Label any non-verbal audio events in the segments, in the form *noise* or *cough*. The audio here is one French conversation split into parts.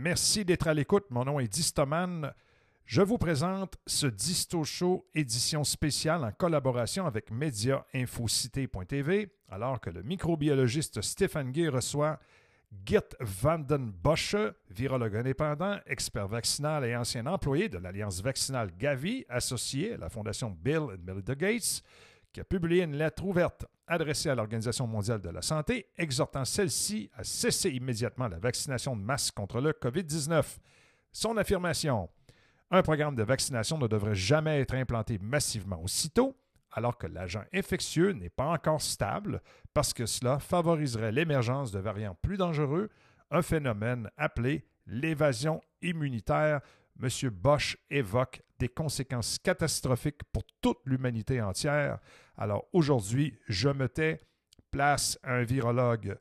Merci d'être à l'écoute. Mon nom est Distoman. Je vous présente ce Disto Show édition spéciale en collaboration avec médiainfocité.tv, alors que le microbiologiste Stéphane Gay reçoit Gert Vanden Bosch, virologue indépendant, expert vaccinal et ancien employé de l'Alliance vaccinale Gavi, associé à la Fondation Bill et Melinda Gates, qui a publié une lettre ouverte adressée à l'Organisation mondiale de la santé, exhortant celle-ci à cesser immédiatement la vaccination de masse contre le COVID-19. Son affirmation un programme de vaccination ne devrait jamais être implanté massivement aussitôt, alors que l'agent infectieux n'est pas encore stable, parce que cela favoriserait l'émergence de variants plus dangereux, un phénomène appelé l'évasion immunitaire. M. Bosch évoque des conséquences catastrophiques pour toute l'humanité entière. Alors aujourd'hui, je me tais, place à un virologue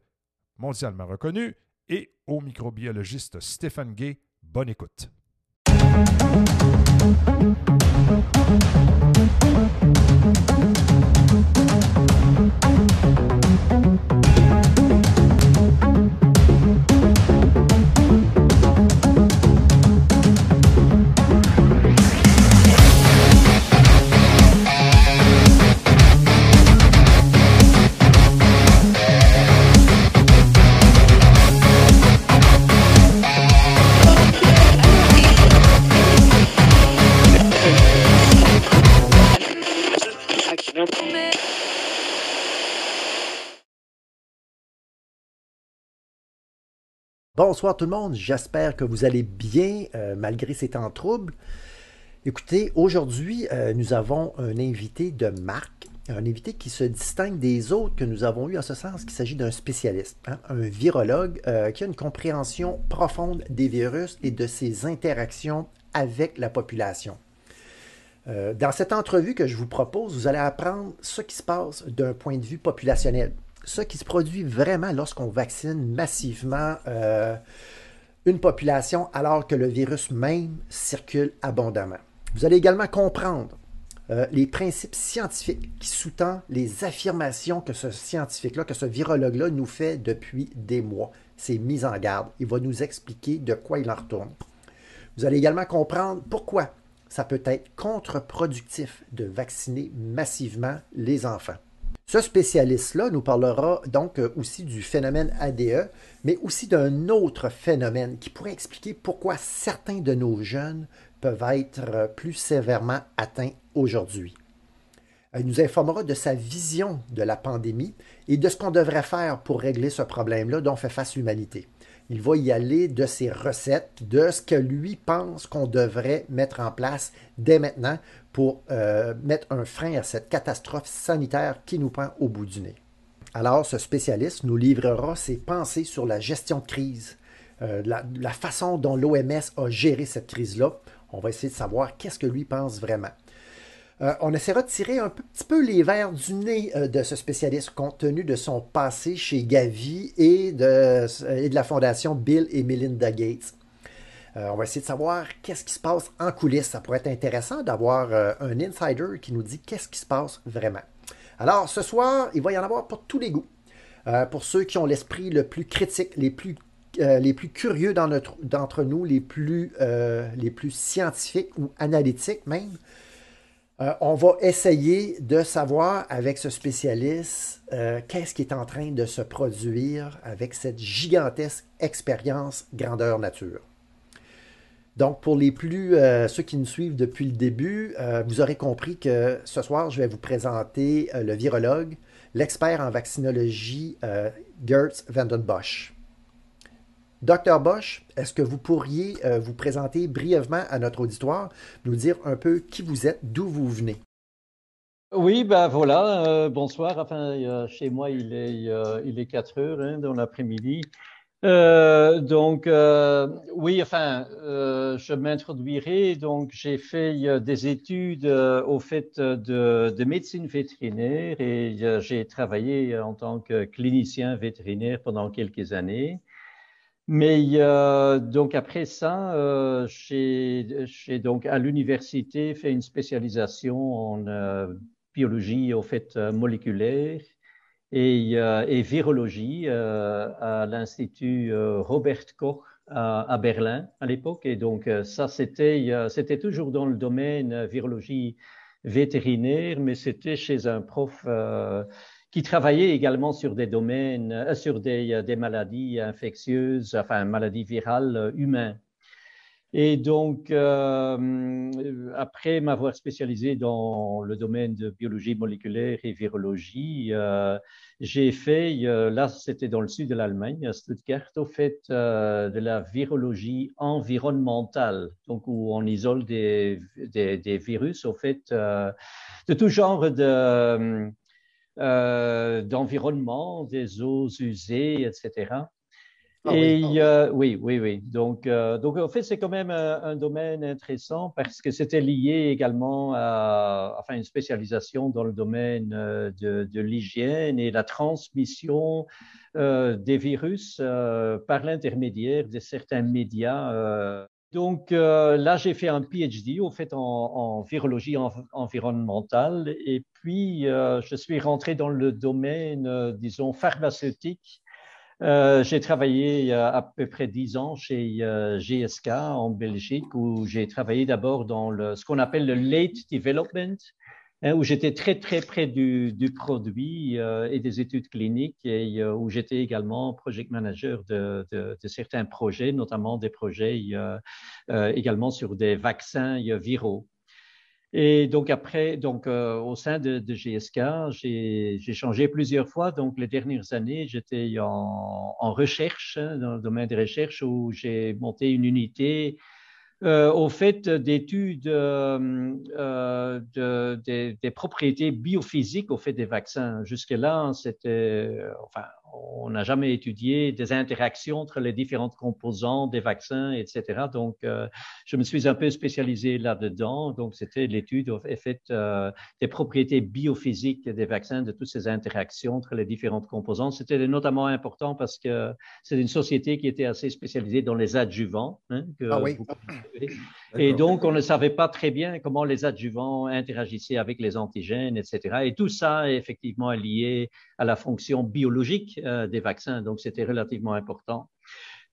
mondialement reconnu et au microbiologiste Stéphane Gay. Bonne écoute. Bonsoir tout le monde, j'espère que vous allez bien euh, malgré ces temps troubles. Écoutez, aujourd'hui, euh, nous avons un invité de marque, un invité qui se distingue des autres que nous avons eu en ce sens qu'il s'agit d'un spécialiste, hein, un virologue euh, qui a une compréhension profonde des virus et de ses interactions avec la population. dans cette entrevue que je vous propose, vous allez apprendre ce qui se passe d'un point de vue populationnel, ce qui se produit vraiment lorsqu'on vaccine massivement euh, une population alors que le virus même circule abondamment. Vous allez également comprendre euh, les principes scientifiques qui sous-tendent les affirmations que ce scientifique-là, que ce virologue-là nous fait depuis des mois. C'est mis en garde. Il va nous expliquer de quoi il en retourne. Vous allez également comprendre pourquoi ça peut être contre-productif de vacciner massivement les enfants. Ce spécialiste-là nous parlera donc euh, aussi du phénomène ADE, mais aussi d'un autre phénomène qui pourrait expliquer pourquoi certains de nos jeunes peuvent être euh, plus sévèrement atteints aujourd'hui. Il nous informera de sa vision de la pandémie et de ce qu'on devrait faire pour régler ce problème-là dont fait face l'humanité. Il va y aller de ses recettes, de ce que lui pense qu'on devrait mettre en place dès maintenant pour euh, mettre un frein à cette catastrophe sanitaire qui nous prend au bout du nez. Alors, ce spécialiste nous livrera ses pensées sur la gestion de crise, euh, la, façon dont l'OMS a géré cette crise-là. On va essayer de savoir qu'est-ce que lui pense vraiment. Euh, on essaiera de tirer un petit peu les verres du nez de ce spécialiste compte tenu de son passé chez Gavi et de, et de la fondation Bill et Melinda Gates. Euh, on va essayer de savoir qu'est-ce qui se passe en coulisses. Ça pourrait être intéressant d'avoir euh, un insider qui nous dit qu'est-ce qui se passe vraiment. Alors, ce soir, il va y en avoir pour tous les goûts. Euh, pour ceux qui ont l'esprit le plus critique, les plus, curieux d'entre nous, les plus scientifiques ou analytiques même, on va essayer de savoir avec ce spécialiste qu'est-ce qui est en train de se produire avec cette gigantesque expérience grandeur nature. Donc, pour les plus, euh, ceux qui nous suivent depuis le début, euh, vous aurez compris que ce soir, je vais vous présenter euh, le virologue, l'expert en vaccinologie Gertz Vanden Bosch. Docteur Bosch, est-ce que vous pourriez vous présenter brièvement à notre auditoire, nous dire un peu qui vous êtes, d'où vous venez? Oui, ben voilà, bonsoir. Enfin, chez moi, il est, il est 4 heures hein, dans l'après-midi. Euh, donc, euh, oui, enfin, euh, je m'introduirai. Donc, j'ai fait des études au fait de, de, médecine vétérinaire et j'ai travaillé en tant que clinicien vétérinaire pendant quelques années. Mais donc après ça, j'ai donc à l'université fait une spécialisation en biologie au fait moléculaire et, et virologie euh, à l'Institut euh, Robert Koch à, Berlin à l'époque. Et donc, ça, c'était, c'était toujours dans le domaine virologie vétérinaire, mais c'était chez un prof qui travaillait également sur des domaines, sur des, des maladies infectieuses, enfin, maladies virales humaines. Et donc, euh, après m'avoir spécialisé dans le domaine de biologie moléculaire et virologie, euh, j'ai fait, euh, là c'était dans le sud de l'Allemagne, à Stuttgart, au fait de la virologie environnementale, donc où on isole des, des, des virus, au fait de tout genre de, d'environnement, des eaux usées, etc. Ah et oui, euh, oui, oui, oui. Donc, euh, donc en fait, c'est quand même un, domaine intéressant parce que c'était lié également à enfin, une spécialisation dans le domaine euh, de, de l'hygiène et la transmission des virus par l'intermédiaire de certains médias. Donc là, j'ai fait un PhD au fait en, en virologie environnementale et puis je suis rentré dans le domaine, disons, pharmaceutique euh, j'ai travaillé à peu près dix ans chez euh, GSK en Belgique, où j'ai travaillé d'abord dans le, ce qu'on appelle le late development, hein, où j'étais très très près du, du produit euh, et des études cliniques, et où j'étais également project manager de, de, de, certains projets, notamment des projets également sur des vaccins viraux. Et donc après, donc euh, au sein de, de GSK, j'ai changé plusieurs fois. Donc les dernières années, j'étais en, en, recherche hein, dans le domaine des recherches où j'ai monté une unité euh, au fait d'études euh, euh, de, des, des, propriétés biophysiques au fait des vaccins. Jusque-là, c'était, enfin, on n'a jamais étudié des interactions entre les différentes composantes des vaccins, etc. Donc, euh, je me suis un peu spécialisé là-dedans. Donc, c'était l'étude faite euh, des propriétés biophysiques des vaccins, de toutes ces interactions entre les différentes composantes. C'était notamment important parce que c'est une société qui était assez spécialisée dans les adjuvants. Hein, ah oui. *clears throat* Et donc, on ne savait pas très bien comment les adjuvants interagissaient avec les antigènes, etc. Et tout ça est effectivement lié à la fonction biologique euh, des vaccins. Donc, c'était relativement important.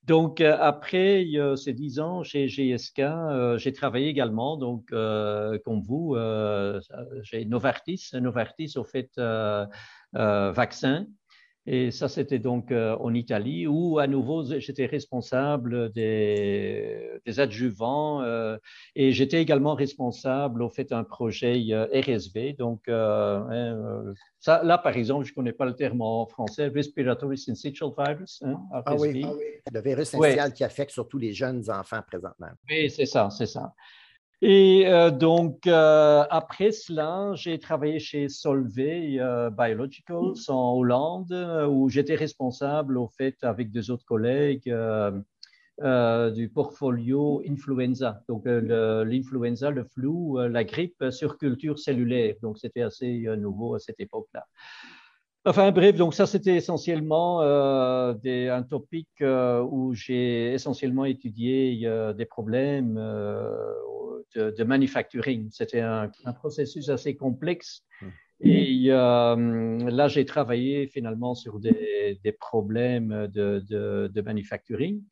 Donc, euh, après ces dix ans chez GSK, euh, j'ai travaillé également, donc, comme vous, j'ai Novartis, Novartis au fait vaccin. Et ça, c'était donc euh, en Italie, où à nouveau, j'étais responsable des, des adjuvants euh, et j'étais également responsable au fait d'un projet euh, RSV. Donc, euh, hein, ça, là, par exemple, je ne connais pas le terme en français, Respiratory Syncytial Virus. Hein, ah, oui, ah oui, le virus syncytial qui affecte surtout les jeunes enfants présentement. Oui, c'est ça, c'est ça. Et euh, donc, euh, après cela, j'ai travaillé chez Solvay euh, Biologicals en Hollande, où j'étais responsable, au fait, avec deux autres collègues, du portfolio influenza. Donc, l'influenza, le, le, flou, la grippe sur culture cellulaire. Donc, c'était assez nouveau à cette époque-là. Enfin bref, donc ça c'était essentiellement euh, des, un topic euh, où j'ai essentiellement étudié euh, des problèmes de, de, manufacturing. C'était un, un, processus assez complexe. Mmh. Et là, j'ai travaillé finalement sur des, des problèmes de, de, de manufacturing.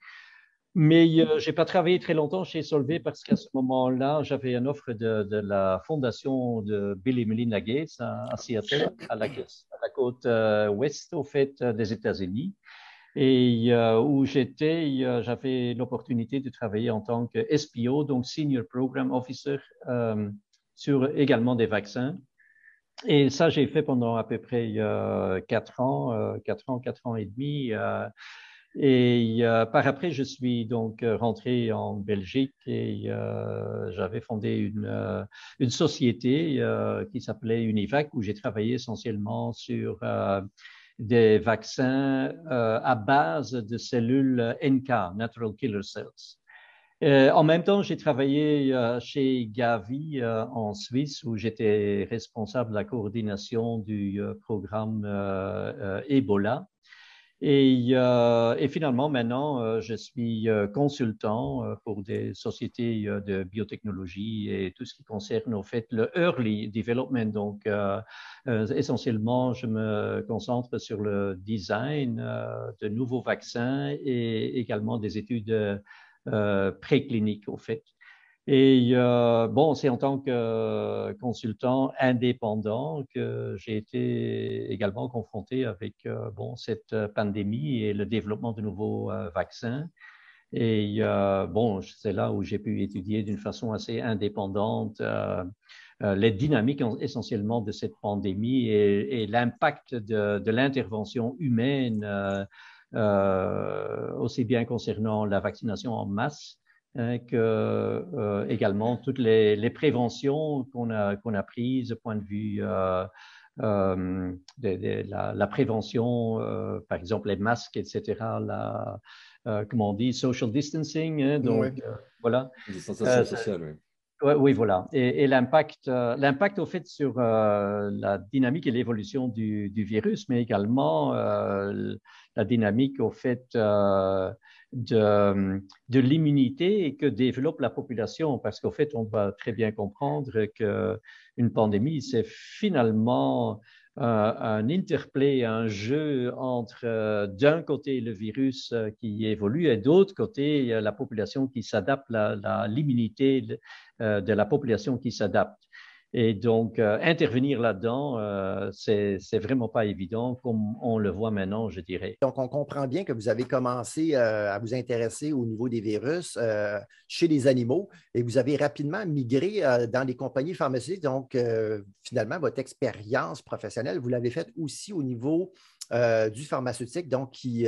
Mais euh, j'ai pas travaillé très longtemps chez Solvay parce qu'à ce moment-là, j'avais une offre de, de, la fondation de Bill et Melinda Gates à, à Seattle, à la, à la côte euh, ouest, au fait, euh, des États-Unis, et euh, où j'étais, euh, j'avais l'opportunité de travailler en tant que SPO, donc Senior Program Officer, euh, sur également des vaccins. Et ça, j'ai fait pendant à peu près quatre ans, quatre ans, quatre ans et demi. Et euh, par après, je suis donc euh, rentré en Belgique et euh, j'avais fondé une, euh, une société euh, qui s'appelait Univac où j'ai travaillé essentiellement sur des vaccins à base de cellules NK, Natural Killer Cells. en même temps, j'ai travaillé chez Gavi en Suisse où j'étais responsable de la coordination du programme Ebola. Et, euh, et, finalement, maintenant, euh, je suis euh, consultant pour des sociétés de biotechnologie et tout ce qui concerne au fait le early development. Donc, essentiellement, je me concentre sur le design de nouveaux vaccins et également des études précliniques au fait. Et euh, bon, c'est en tant que consultant indépendant que j'ai été également confronté avec euh, bon, cette pandémie et le développement de nouveaux euh, vaccins. Et euh, bon, c'est là où j'ai pu étudier d'une façon assez indépendante euh, les dynamiques essentiellement de cette pandémie et, et l'impact de, de l'intervention humaine, aussi bien concernant la vaccination en masse Hein, que euh, également toutes les, les préventions qu'on a, qu'on a prises du point de vue euh, euh, de, de la, la, prévention, euh, par exemple les masques, etc., la, euh, comment on dit, social distancing, hein, donc oui. euh, voilà. Distanciation sociale, oui. Oui, oui, voilà. Et, et l'impact, l'impact au fait sur la dynamique et l'évolution du, du, virus, mais également la dynamique au fait de, de l'immunité que développe la population, parce qu'au fait, on va très bien comprendre qu'une pandémie, c'est finalement euh, un interplay, un jeu entre euh, d'un côté le virus euh, qui évolue et d'autre côté la population qui s'adapte, l'immunité de la population qui s'adapte. Et donc, euh, intervenir là-dedans, euh, c'est vraiment pas évident, comme on le voit maintenant, je dirais. Donc, on comprend bien que vous avez commencé euh, à vous intéresser au niveau des virus chez les animaux et vous avez rapidement migré dans les compagnies pharmaceutiques. Donc, finalement, votre expérience professionnelle, vous l'avez faite aussi au niveau du pharmaceutique, donc qui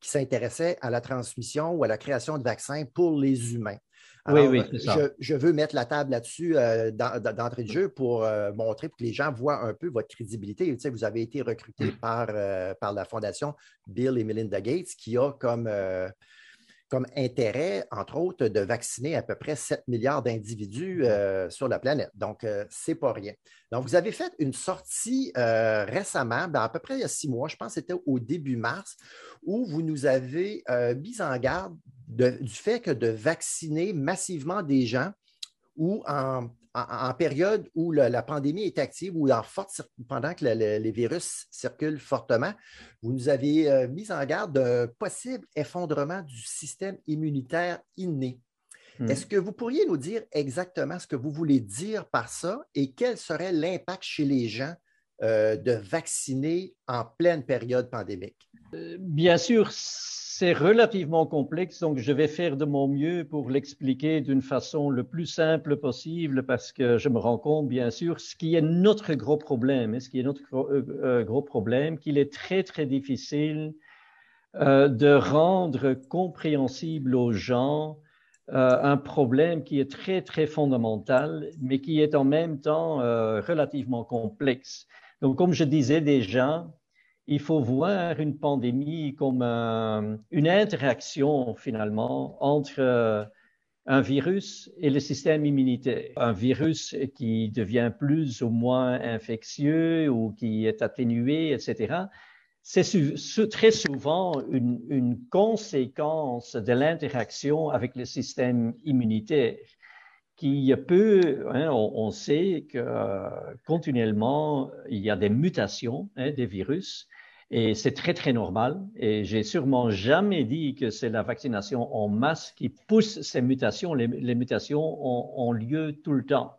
s'intéressait à la transmission ou à la création de vaccins pour les humains. Alors, oui, oui, je, je, veux mettre la table là-dessus euh, d'entrée de jeu pour euh, montrer, pour que les gens voient un peu votre crédibilité. Tu sais, vous avez été recruté mm. par, euh, par la Fondation Bill et Melinda Gates, qui a comme, euh, comme intérêt, entre autres, de vacciner à peu près 7 milliards d'individus euh, sur la planète. Donc, c'est pas rien. Donc, vous avez fait une sortie récemment, ben, à peu près il y a six mois, je pense que c'était au début mars, où vous nous avez mis en garde de, du fait que de vacciner massivement des gens ou en, en, en période où la pandémie est active ou en forte, pendant que le, le, les virus circulent fortement, vous nous avez euh, mis en garde d'un possible effondrement du système immunitaire inné. Mmh. Est-ce que vous pourriez nous dire exactement ce que vous voulez dire par ça et quel serait l'impact chez les gens euh, de vacciner en pleine période pandémique? Euh, bien sûr, c'est relativement complexe, donc je vais faire de mon mieux pour l'expliquer d'une façon le plus simple possible parce que je me rends compte, bien sûr, ce qui est notre gros problème, ce qui est notre gros, euh, gros problème, qu'il est très, très difficile euh, de rendre compréhensible aux gens euh, un problème qui est très, très fondamental, mais qui est en même temps euh, relativement complexe. Donc, comme je disais déjà, il faut voir une pandémie comme un, une interaction finalement entre euh, un virus et le système immunitaire. Un virus qui devient plus ou moins infectieux ou qui est atténué, etc. C'est très souvent une conséquence de l'interaction avec le système immunitaire qui peut, hein, on, sait que euh, continuellement, il y a des mutations hein, des virus et c'est très, très normal. Et j'ai sûrement jamais dit que c'est la vaccination en masse qui pousse ces mutations. Les, les mutations ont, ont, lieu tout le temps.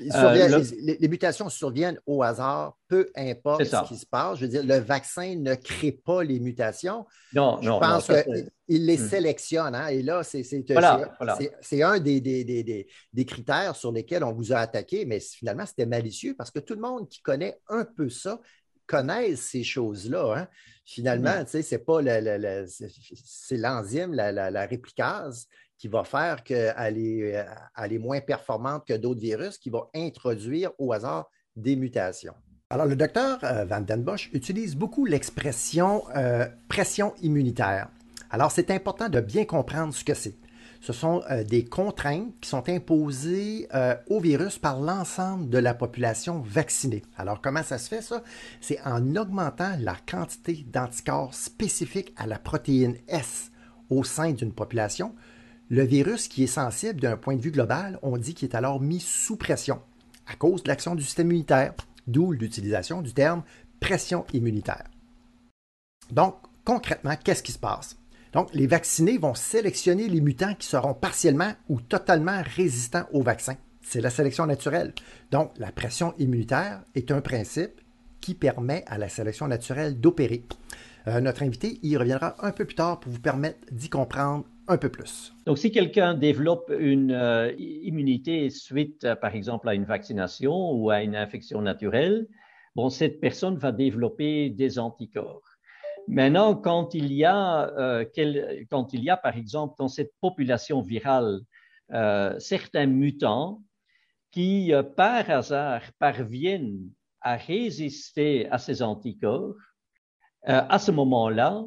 Euh, le... les, les, mutations surviennent au hasard, peu importe ce qui se passe. Je veux dire, le vaccin ne crée pas les mutations. Non, Je non. pense qu'il les hmm. sélectionne. Hein, et là, c'est voilà, voilà. un des, des, des, des, critères sur lesquels on vous a attaqué, mais finalement, c'était malicieux parce que tout le monde qui connaît un peu ça connaissent ces choses-là. Hein. Finalement, mmh. c'est pas l'enzyme, la, la, la, réplicase, qui va faire qu'elle est, elle est moins performante que d'autres virus, qui va introduire au hasard des mutations. Alors, le docteur euh, Van Den Bosch utilise beaucoup l'expression euh, pression immunitaire. Alors, c'est important de bien comprendre ce que c'est. ce sont euh, des contraintes qui sont imposées euh, au virus par l'ensemble de la population vaccinée. Alors, comment ça se fait ça? C'est en augmentant la quantité d'anticorps spécifiques à la protéine S au sein d'une population. Le virus qui est sensible d'un point de vue global, on dit qu'il est alors mis sous pression à cause de l'action du système immunitaire, d'où l'utilisation du terme pression immunitaire. Donc, concrètement, qu'est-ce qui se passe? Donc, les vaccinés vont sélectionner les mutants qui seront partiellement ou totalement résistants au vaccin. C'est la sélection naturelle. Donc, la pression immunitaire est un principe qui permet à la sélection naturelle d'opérer. Euh, notre invité y reviendra un peu plus tard pour vous permettre d'y comprendre un peu plus. Donc, si quelqu'un développe une euh, immunité suite, euh, par exemple, à une vaccination ou à une infection naturelle, bon, cette personne va développer des anticorps. Maintenant, quand il y a, euh, quand il y a par exemple, dans cette population virale, euh, certains mutants qui, par hasard, parviennent à résister à ces anticorps, à ce moment-là,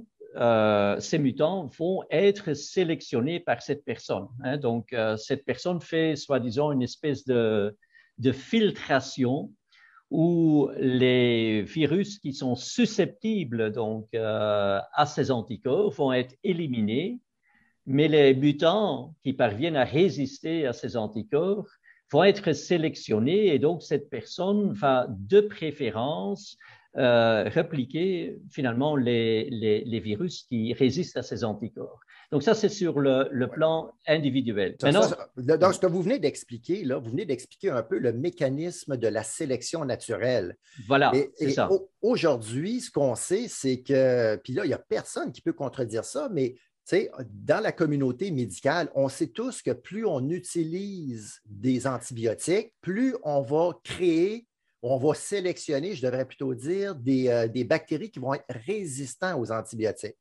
ces mutants vont être sélectionnés par cette personne. Hein. Donc, cette personne fait, soi-disant, une espèce de, de filtration où les virus qui sont susceptibles donc euh, à ces anticorps vont être éliminés, mais les mutants qui parviennent à résister à ces anticorps vont être sélectionnés et donc cette personne va de préférence euh, répliquer finalement les, les, les, virus qui résistent à ces anticorps. Donc ça, c'est sur le, plan individuel. donc, ce que vous venez d'expliquer, là, vous venez d'expliquer un peu le mécanisme de la sélection naturelle. Voilà, c'est ça. Aujourd'hui, ce qu'on sait, c'est que, puis là, il n'y a personne qui peut contredire ça, mais dans la communauté médicale, on sait tous que plus on utilise des antibiotiques, plus on va créer, on va sélectionner, je devrais plutôt dire, des, euh, des bactéries qui vont être résistantes aux antibiotiques.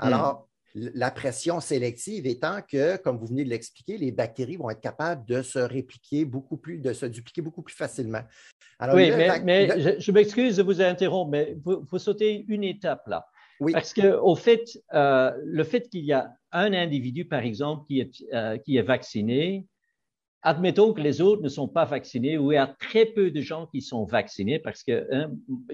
Hmm. Alors, la pression sélective étant que, comme vous venez de l'expliquer, les bactéries vont être capables de se répliquer beaucoup plus, de se dupliquer beaucoup plus facilement. oui, mais, je, m'excuse de vous interrompre, mais vous, vous, sautez une étape là. Oui. Parce que, au fait, euh, le fait qu'il y a un individu, par exemple, qui est, euh, qui est vacciné, admettons que les autres ne sont pas vaccinés ou il y a très peu de gens qui sont vaccinés, parce qu'il hein,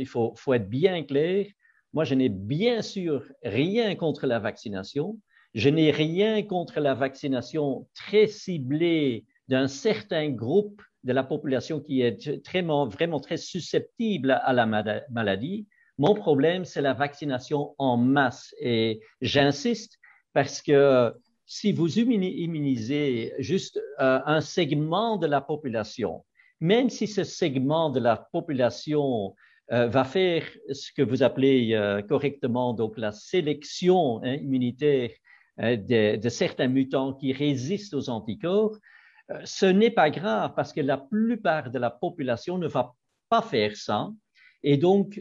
faut, faut être bien clair, moi, je n'ai bien sûr rien contre la vaccination. Je n'ai rien contre la vaccination très ciblée d'un certain groupe de la population qui est vraiment très susceptible à la maladie. Mon problème, c'est la vaccination en masse. Et j'insiste parce que si vous immunisez juste euh, un segment de la population, même si ce segment de la population euh, va faire ce que vous appelez euh, correctement donc la sélection hein, immunitaire de, certains mutants qui résistent aux anticorps, ce n'est pas grave parce que la plupart de la population ne va pas faire ça. Et donc,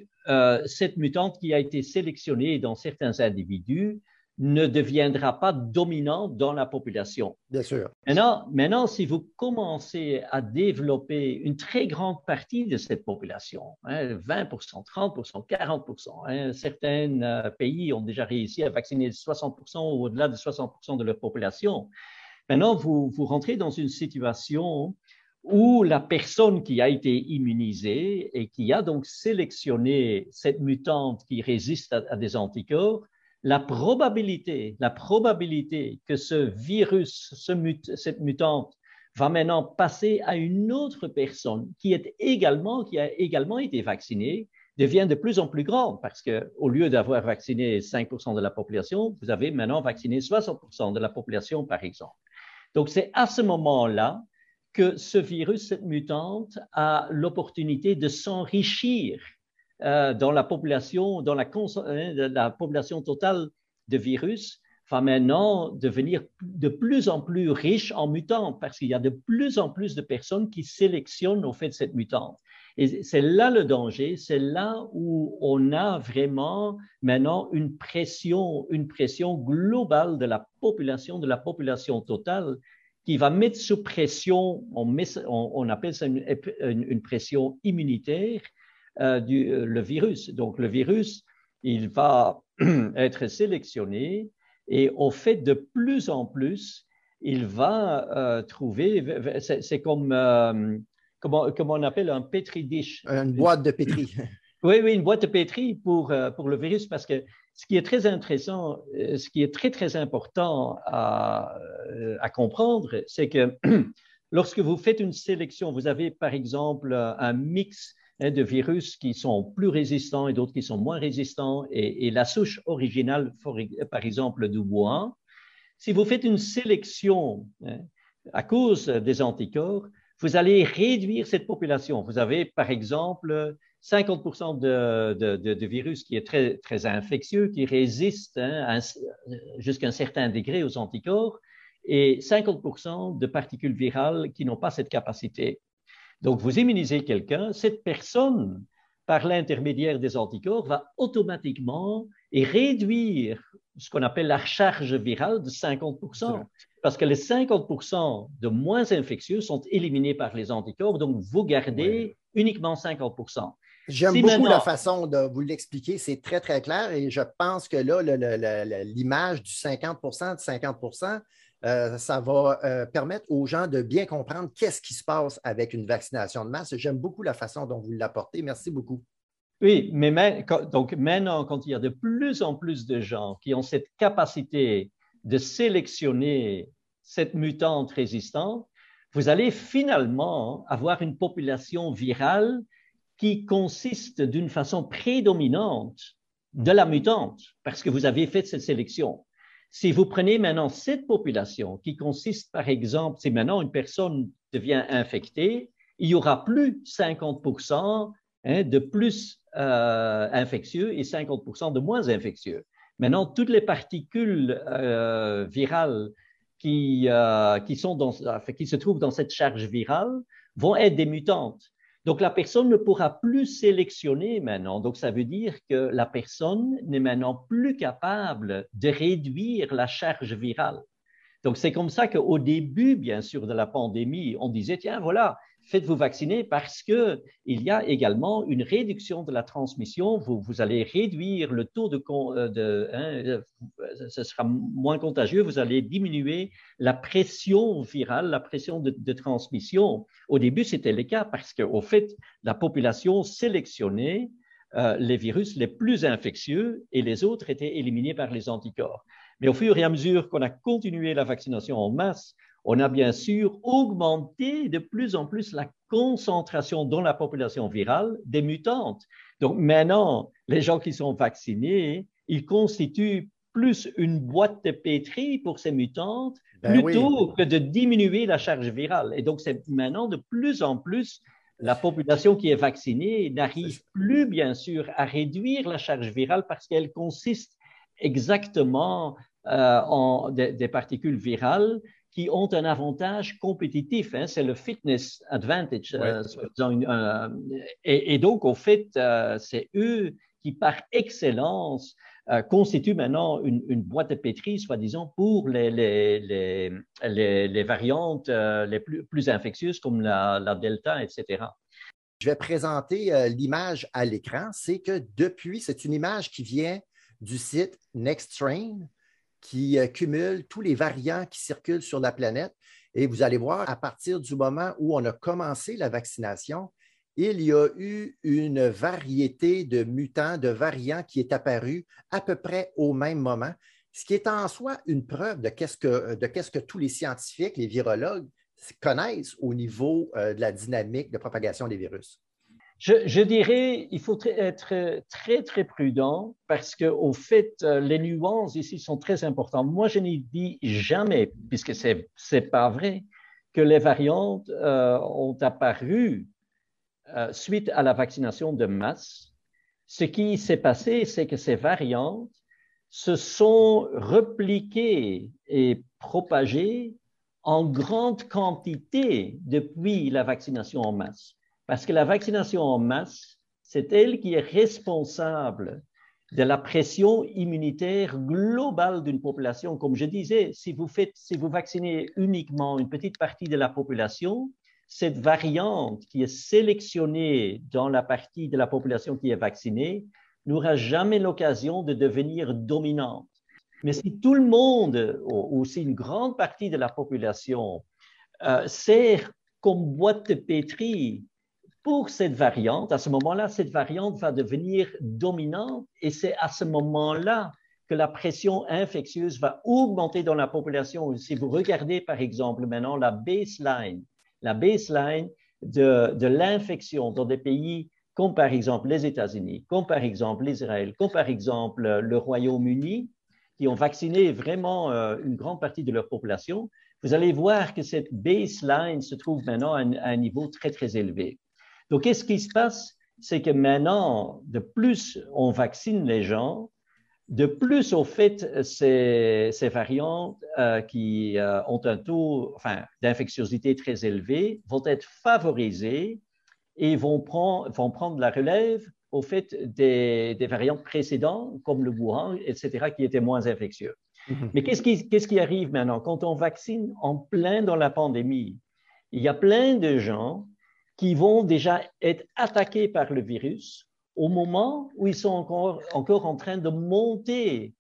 cette mutante qui a été sélectionnée dans certains individus ne deviendra pas dominant dans la population. Bien sûr. Maintenant, maintenant, si vous commencez à développer une très grande partie de cette population, hein, 20%, 30%, 40%, certains euh, pays ont déjà réussi à vacciner 60% ou au-delà de 60% de leur population. Maintenant, vous, vous rentrez dans une situation où la personne qui a été immunisée et qui a donc sélectionné cette mutante qui résiste à des anticorps, la probabilité, la probabilité que ce virus, cette mutante, va maintenant passer à une autre personne qui est également, qui a également été vaccinée, devient de plus en plus grande parce que au lieu d'avoir vacciné 5% de la population, vous avez maintenant vacciné 60% de la population, par exemple. Donc, c'est à ce moment-là que ce virus, cette mutante, a l'opportunité de s'enrichir euh, dans la population, dans la, hein, la population totale de virus, va maintenant devenir de plus en plus riche en mutants parce qu'il y a de plus en plus de personnes qui sélectionnent au fait cette mutante. Et c'est là le danger, c'est là où on a vraiment maintenant une pression, une pression globale de la population, de la population totale, qui va mettre sous pression, on, on, appelle ça une, une pression immunitaire, euh, du, euh, le virus. Donc le virus, il va *clears throat* être sélectionné et au fait de plus en plus, il va euh, trouver, c'est comme, comment, comment, on appelle un petri dish? Une boîte de pétri. *clears throat* oui, oui, une boîte de pétri pour, pour le virus, parce que ce qui est très intéressant, ce qui est très, très important à, à comprendre, c'est que *clears throat* lorsque vous faites une sélection, vous avez par exemple un mix hein, de virus qui sont plus résistants et d'autres qui sont moins résistants, et, la souche originale, par exemple, du bois, si vous faites une sélection hein, à cause des anticorps, vous allez réduire cette population. Vous avez, par exemple, 50% de, virus qui est très, très infectieux, qui résiste hein, jusqu'à un certain degré aux anticorps, et 50% de particules virales qui n'ont pas cette capacité. Donc, vous immunisez quelqu'un, cette personne, par l'intermédiaire des anticorps, va automatiquement réduire ce qu'on appelle la charge virale de 50%, parce que les 50% de moins infectieux sont éliminés par les anticorps, donc vous gardez uniquement 50%. J'aime beaucoup la façon de vous l'expliquer, c'est très, très clair et je pense que là, l'image du 50% de 50 euh, ça va euh, permettre aux gens de bien comprendre qu'est-ce qui se passe avec une vaccination de masse. J'aime beaucoup la façon dont vous l'apportez. Merci beaucoup. Oui, mais donc maintenant, quand il y a de plus en plus de gens qui ont cette capacité de sélectionner cette mutante résistante, vous allez finalement avoir une population virale qui consiste d'une façon prédominante de la mutante, parce que vous avez fait cette sélection. Si vous prenez maintenant cette population qui consiste, par exemple, si maintenant une personne devient infectée, il y aura plus 50% hein, de plus euh, infectieux et 50 de moins infectieux. Maintenant, toutes les particules euh, virales qui, euh, qui, sont dans, qui se trouvent dans cette charge virale vont être des mutantes. Donc, la personne ne pourra plus sélectionner maintenant. Donc, ça veut dire que la personne n'est maintenant plus capable de réduire la charge virale. Donc, c'est comme ça qu'au début, bien sûr, de la pandémie, on disait, tiens, voilà, faites-vous vacciner parce qu'il y a également une réduction de la transmission. Vous, vous allez réduire le taux de, euh, de hein, euh, ce sera moins contagieux. Vous allez diminuer la pression virale, la pression de, transmission. Au début, c'était le cas parce qu'au fait, la population sélectionnait euh, les virus les plus infectieux et les autres étaient éliminés par les anticorps. Mais au fur et à mesure qu'on a continué la vaccination en masse, on a bien sûr augmenté de plus en plus la concentration dans la population virale des mutantes. Donc maintenant, les gens qui sont vaccinés, ils constituent plus une boîte de pétri pour ces mutantes ben plutôt que de diminuer la charge virale. Et donc, c'est maintenant de plus en plus la population qui est vaccinée n'arrive plus, bien sûr, à réduire la charge virale parce qu'elle consiste exactement euh, en des, particules virales qui ont un avantage compétitif. Hein, c'est le fitness advantage. Euh, euh, et, donc, au fait, euh, c'est eux qui, par excellence, constituent maintenant une, boîte de pétri, soi-disant, pour les, les, les, les variantes les plus, plus, infectieuses comme la, la, Delta, etc. Je vais présenter l'image à l'écran. C'est que depuis, c'est une image qui vient du site NextTrain qui cumule tous les variants qui circulent sur la planète. Et vous allez voir, à partir du moment où on a commencé la vaccination, il y a eu une variété de mutants, de variants qui est apparue à peu près au même moment, ce qui est en soi une preuve de qu'est-ce que, de qu'est-ce que tous les scientifiques, les virologues connaissent au niveau euh, de la dynamique de propagation des virus. Je, dirais, il faut être très, très prudent parce qu'au fait, euh, les nuances ici sont très importantes. Moi, je n'y dis jamais, puisque ce n'est pas vrai, que les variantes euh, ont apparu euh, suite à la vaccination de masse. Ce qui s'est passé, c'est que ces variantes se sont repliquées et propagées en grande quantité depuis la vaccination en masse. Parce que la vaccination en masse, c'est elle qui est responsable de la pression immunitaire globale d'une population. Comme je disais, si vous, faites, si vous vaccinez uniquement une petite partie de la population, cette variante qui est sélectionnée dans la partie de la population qui est vaccinée n'aura jamais l'occasion de devenir dominante. Mais si tout le monde, ou aussi une grande partie de la population, euh, sert comme boîte de pétri pour cette variante, à ce moment-là, cette variante va devenir dominante et c'est à ce moment-là que la pression infectieuse va augmenter dans la population. Si vous regardez, par exemple, maintenant la baseline, la baseline de, l'infection dans des pays comme par exemple les États-Unis, comme par exemple l'Israël, comme par exemple le Royaume-Uni, qui ont vacciné vraiment euh, une grande partie de leur population, vous allez voir que cette baseline se trouve maintenant à un, niveau très, très élevé. Donc, qu'est-ce qui se passe? C'est que maintenant, de plus on vaccine les gens, de plus, au fait, ces, ces variantes euh, qui euh, ont un taux enfin, d'infectiosité très élevé vont être favorisées et vont prendre, vont prendre la relève au fait des, des, variantes précédentes, comme le Wuhan, etc., qui étaient moins infectieux. Mhm. Mais qu'est-ce qui, qu'est-ce qui arrive maintenant? Quand on vaccine en plein dans la pandémie, il y a plein de gens qui vont déjà être attaqués par le virus au moment où ils sont encore, encore en train de monter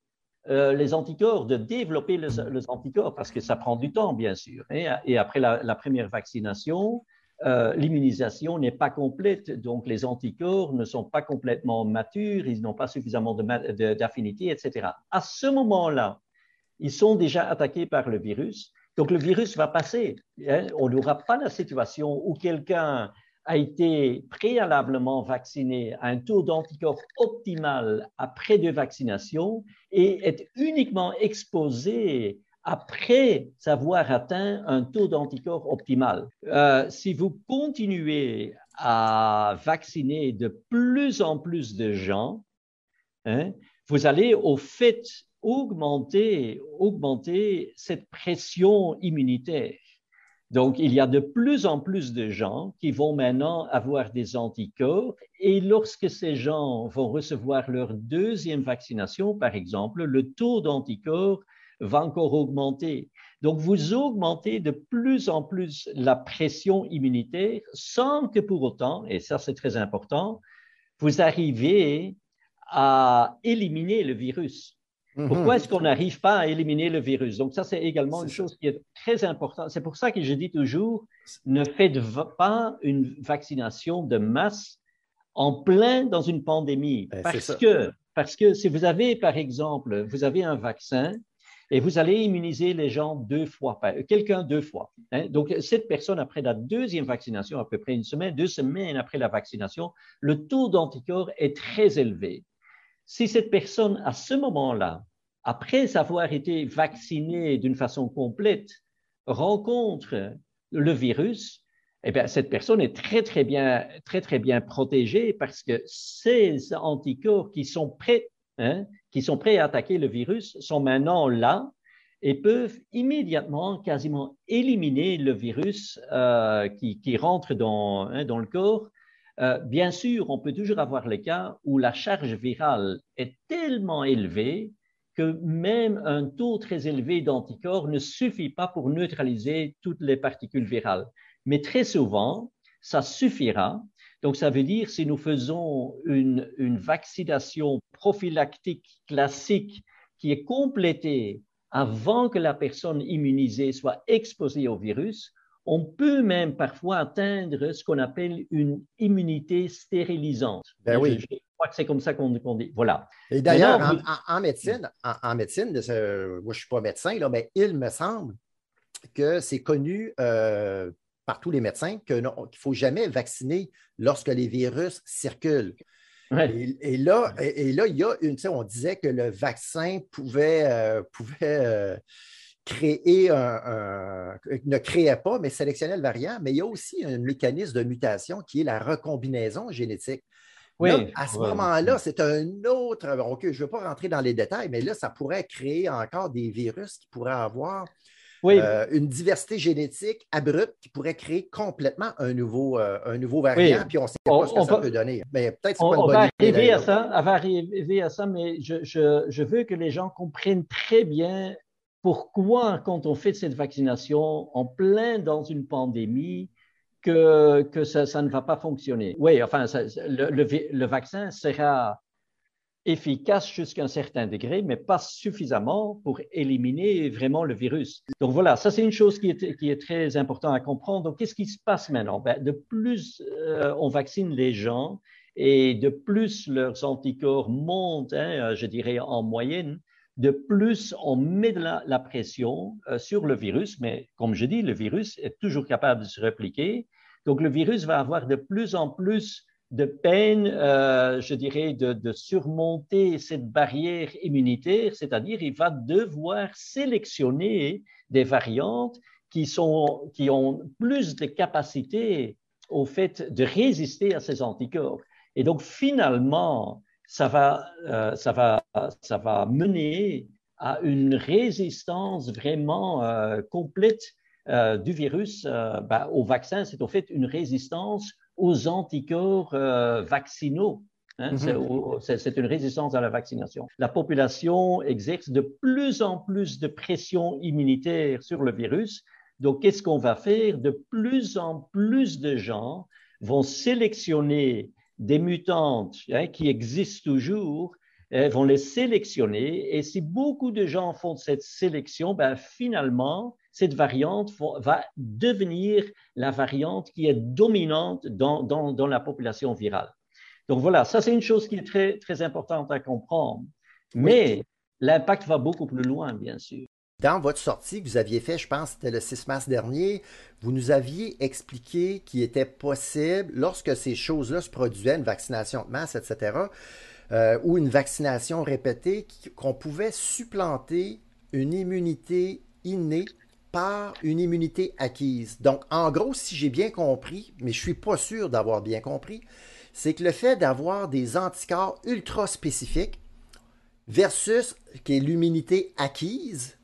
euh, les anticorps, de développer les, anticorps, parce que ça prend du temps, bien sûr. Et, et après la, première vaccination, euh, l'immunisation n'est pas complète, donc les anticorps ne sont pas complètement matures, ils n'ont pas suffisamment d'affinité, etc. À ce moment-là, ils sont déjà attaqués par le virus, donc le virus va passer. Hein. On n'aura pas la situation où quelqu'un a été préalablement vacciné à un taux d'anticorps optimal après deux vaccinations et est uniquement exposé après avoir atteint un taux d'anticorps optimal. Euh, si vous continuez à vacciner de plus en plus de gens, hein, vous allez au fait augmenter, augmenter cette pression immunitaire. Donc, il y a de plus en plus de gens qui vont maintenant avoir des anticorps et lorsque ces gens vont recevoir leur deuxième vaccination, par exemple, le taux d'anticorps va encore augmenter. Donc, vous augmentez de plus en plus la pression immunitaire sans que pour autant, et ça c'est très important, vous arrivez à éliminer le virus. Mhm. Pourquoi est-ce qu'on n'arrive pas à éliminer le virus? Donc ça, c'est également une chose qui est très importante. C'est pour ça que je dis toujours, ne faites pas une vaccination de masse en plein dans une pandémie. Ben, parce, que, parce que si vous avez, par exemple, vous avez un vaccin et vous allez immuniser les gens deux fois, quelqu'un deux fois. Hein. Donc, cette personne, après la deuxième vaccination, à peu près une semaine, deux semaines après la vaccination, le taux d'anticorps est très élevé. Si cette personne, à ce moment-là, après avoir été vaccinée d'une façon complète, rencontre le virus, eh bien, cette personne est très, très bien, très, très bien protégée parce que ces anticorps qui sont prêts Hein, qui sont prêts à attaquer le virus sont maintenant là et peuvent immédiatement quasiment éliminer le virus euh, qui, rentre dans, hein, dans le corps. Euh, bien sûr, on peut toujours avoir les cas où la charge virale est tellement élevée que même un taux très élevé d'anticorps ne suffit pas pour neutraliser toutes les particules virales. Mais très souvent, ça suffira donc, ça veut dire si nous faisons une vaccination prophylactique classique qui est complétée avant que la personne immunisée soit exposée au virus, on peut même parfois atteindre ce qu'on appelle une immunité stérilisante. Ben oui. Je, crois que c'est comme ça qu'on dit. Voilà. Et d'ailleurs, en, médecine, en, médecine, moi je ne suis pas médecin, là, mais il me semble que c'est connu euh, par tous les médecins qu'il ne faut jamais vacciner lorsque les virus circulent. Et, là, et, là, il y a une, on disait que le vaccin pouvait, euh, pouvait euh, créer un, ne créait pas, mais sélectionnait le variant, mais il y a aussi un mécanisme de mutation qui est la recombinaison génétique. Oui, à ce moment-là, c'est un autre. je ne veux pas rentrer dans les détails, mais là, ça pourrait créer encore des virus qui pourraient avoir euh, une diversité génétique abrupte qui pourrait créer complètement un nouveau, euh, un nouveau variant, puis on ne sait pas ce que ça peut donner. Mais peut-être on, pas une va arriver à ça, on va arriver à ça, mais je, je, je, veux que les gens comprennent très bien pourquoi, quand on fait cette vaccination en plein dans une pandémie, que, que ça, ne va pas fonctionner? Oui, enfin, le, le vaccin sera efficace jusqu'à un certain degré, mais pas suffisamment pour éliminer vraiment le virus. Donc voilà, ça c'est une chose qui est, qui est très importante à comprendre. Donc qu'est-ce qui se passe maintenant? Ben, De plus euh, on vaccine les gens et de plus leurs anticorps montent, hein, je dirais en moyenne, de plus on met de la, pression euh, sur le virus. Mais comme je dis, le virus est toujours capable de se répliquer. Donc le virus va avoir de plus en plus de peine, euh, je dirais, de, surmonter cette barrière immunitaire, c'est-à-dire il va devoir sélectionner des variantes qui, sont, qui ont plus de capacité au fait de résister à ces anticorps. Et donc finalement, ça va, euh, ça va, ça va mener à une résistance vraiment euh, complète du virus ben, au vaccin. C'est au fait une résistance aux anticorps euh, vaccinaux. Hein, mhm. C'est une résistance à la vaccination. La population exerce de plus en plus de pression immunitaire sur le virus. Donc, qu'est-ce qu'on va faire? De plus en plus de gens vont sélectionner des mutantes hein, qui existent toujours, hein, vont les sélectionner. Et si beaucoup de gens font cette sélection, ben, finalement, cette variante va devenir la variante qui est dominante dans, dans, la population virale. Donc voilà, ça c'est une chose qui est très, très importante à comprendre. Mais l'impact va beaucoup plus loin, bien sûr. Dans votre sortie que vous aviez fait, je pense c'était le 6 mars dernier, vous nous aviez expliqué qu'il était possible, lorsque ces choses-là se produisaient, une vaccination de masse, etc., euh, ou une vaccination répétée, qu'on pouvait supplanter une immunité innée par une immunité acquise. Donc, en gros, si j'ai bien compris, mais je ne suis pas sûr d'avoir bien compris, c'est que le fait d'avoir des anticorps ultra spécifiques versus l'immunité acquise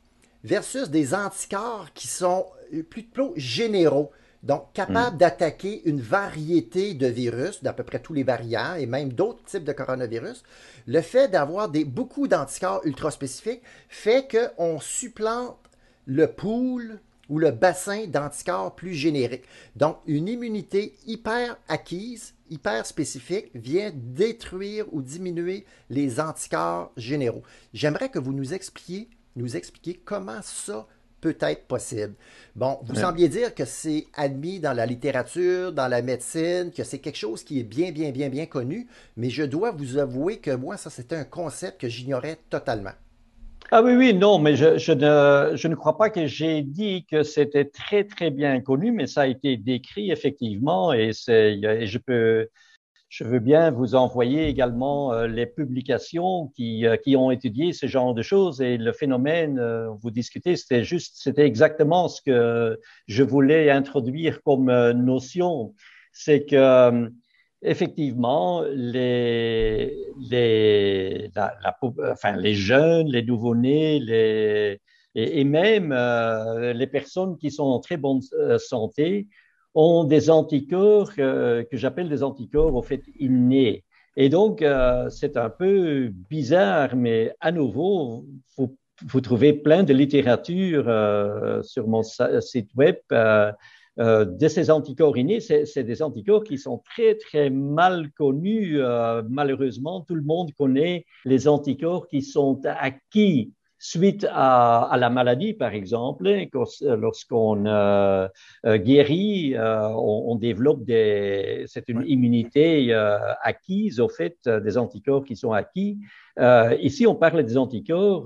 versus des anticorps qui sont plutôt généraux, donc capables hmm. d'attaquer une variété de virus, d'à peu près tous les variants et même d'autres types de coronavirus. Le fait d'avoir beaucoup d'anticorps ultra spécifiques fait qu'on supplante le pool ou le bassin d'anticorps plus générique. Donc, une immunité hyper acquise, hyper spécifique, vient détruire ou diminuer les anticorps généraux. J'aimerais que vous nous expliquiez, nous expliquiez comment ça peut être possible. Bon, vous sembliez dire que c'est admis dans la littérature, dans la médecine, que c'est quelque chose qui est bien, bien, bien, bien connu, mais je dois vous avouer que moi, ça, c'était un concept que j'ignorais totalement. Ah oui, oui, non, mais je, je, ne, je ne crois pas que j'ai dit que c'était très, très bien connu, mais ça a été décrit effectivement et, c'est, et je peux, je veux bien vous envoyer également euh, les publications qui, euh, qui ont étudié ce genre de choses et le phénomène, euh, vous discutez, c'était juste, c'était exactement ce que je voulais introduire comme notion. C'est que effectivement, les, les, enfin, les jeunes, les nouveau-nés, les, et, même euh, les personnes qui sont en très bonne euh, santé ont des anticorps euh, que j'appelle des anticorps au fait innés. Et donc, c'est un peu bizarre, mais à nouveau, vous, trouvez plein de littérature sur mon site web euh, de ces anticorps innés, c'est des anticorps qui sont très, très mal connus. Euh, malheureusement, tout le monde connaît les anticorps qui sont acquis suite à, la maladie, par exemple. Hein, lorsqu'on euh, guérit, on, développe des... C'est une immunité acquise, au fait, des anticorps qui sont acquis. ici, on parle des anticorps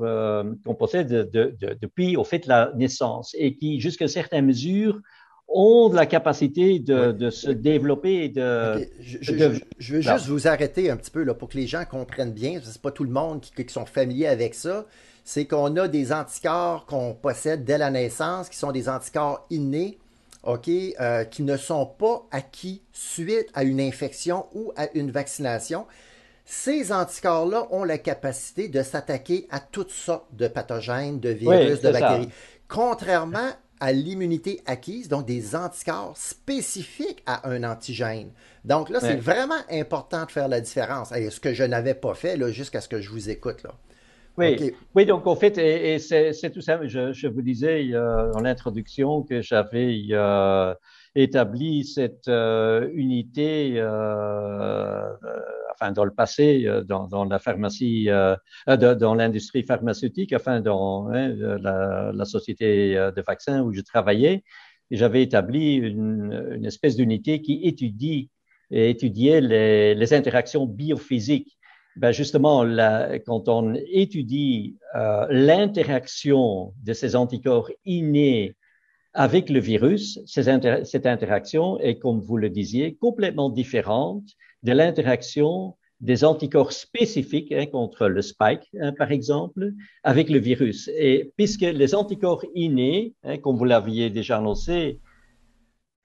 qu'on possède depuis, au fait, la naissance et qui, jusqu'à certaines mesures, ont la capacité de, se développer. De, je, veux juste vous arrêter un petit peu là, pour que les gens comprennent bien. Ce n'est pas tout le monde qui, qui sont familiers avec ça. C'est qu'on a des anticorps qu'on possède dès la naissance, qui sont des anticorps innés, OK, euh, qui ne sont pas acquis suite à une infection ou à une vaccination. Ces anticorps-là ont la capacité de s'attaquer à toutes sortes de pathogènes, de virus, de bactéries. Contrairement à l'immunité acquise, donc des anticorps spécifiques à un antigène. Donc là, c'est vraiment important de faire la différence. Et ce que je n'avais pas fait jusqu'à ce que je vous écoute. Là. Oui. oui, donc en fait, et, c'est tout ça. Je, vous disais euh, dans l'introduction que j'avais euh, établi cette euh, unité, enfin dans le passé, euh, dans, dans la pharmacie, euh, dans l'industrie pharmaceutique, enfin dans hein, la, la, société de vaccins où je travaillais, j'avais établi une, une espèce d'unité qui étudie et étudiait les, les interactions biophysiques. Ben justement, quand on étudie euh, l'interaction de ces anticorps innés avec le virus, cette interaction est, comme vous le disiez, complètement différente de l'interaction des anticorps spécifiques hein, contre le spike, hein, par exemple, avec le virus. Et puisque les anticorps innés, hein, comme vous l'aviez déjà annoncé,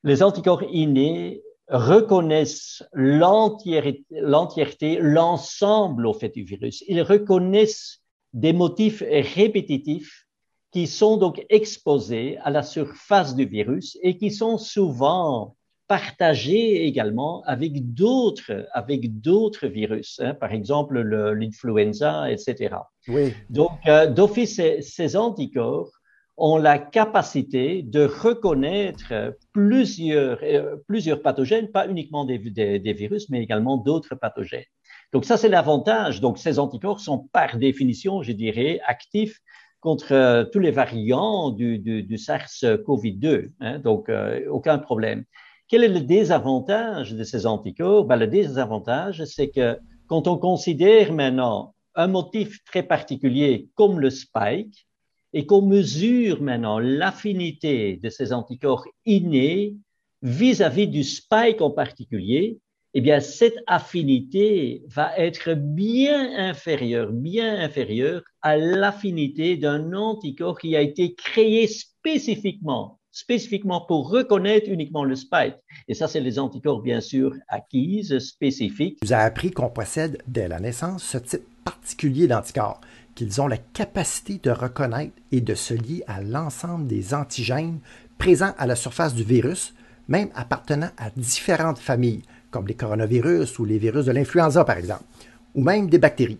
les anticorps innés reconnaissent l'entièreté, l'ensemble au fait du virus. Ils reconnaissent des motifs répétitifs qui sont donc exposés à la surface du virus et qui sont souvent partagés également avec d'autres, avec d'autres virus, hein, par exemple l'influenza, etc. Oui. Donc, euh, d'office, ces, anticorps ont la capacité de reconnaître plusieurs, euh, plusieurs pathogènes, pas uniquement des, virus, mais également d'autres pathogènes. Donc ça, c'est l'avantage. Donc ces anticorps sont par définition, je dirais, actifs contre euh, tous les variants du, du, du SARS-CoV-2. Hein, donc, euh, aucun problème. Quel est le désavantage de ces anticorps? Ben, Le désavantage, c'est que quand on considère maintenant un motif très particulier comme le spike et qu'on mesure maintenant l'affinité de ces anticorps innés vis-à-vis -vis du spike en particulier, eh bien, cette affinité va être bien inférieure, bien inférieure à l'affinité d'un anticorps qui a été créé spécifiquement, spécifiquement pour reconnaître uniquement le spike. Et ça, c'est les anticorps, bien sûr, acquises, spécifiques. Vous avez appris qu'on possède dès la naissance ce type particulier d'anticorps, qu'ils ont la capacité de reconnaître et de se lier à l'ensemble des antigènes présents à la surface du virus, même appartenant à différentes familles comme les coronavirus ou les virus de l'influenza par exemple, ou même des bactéries.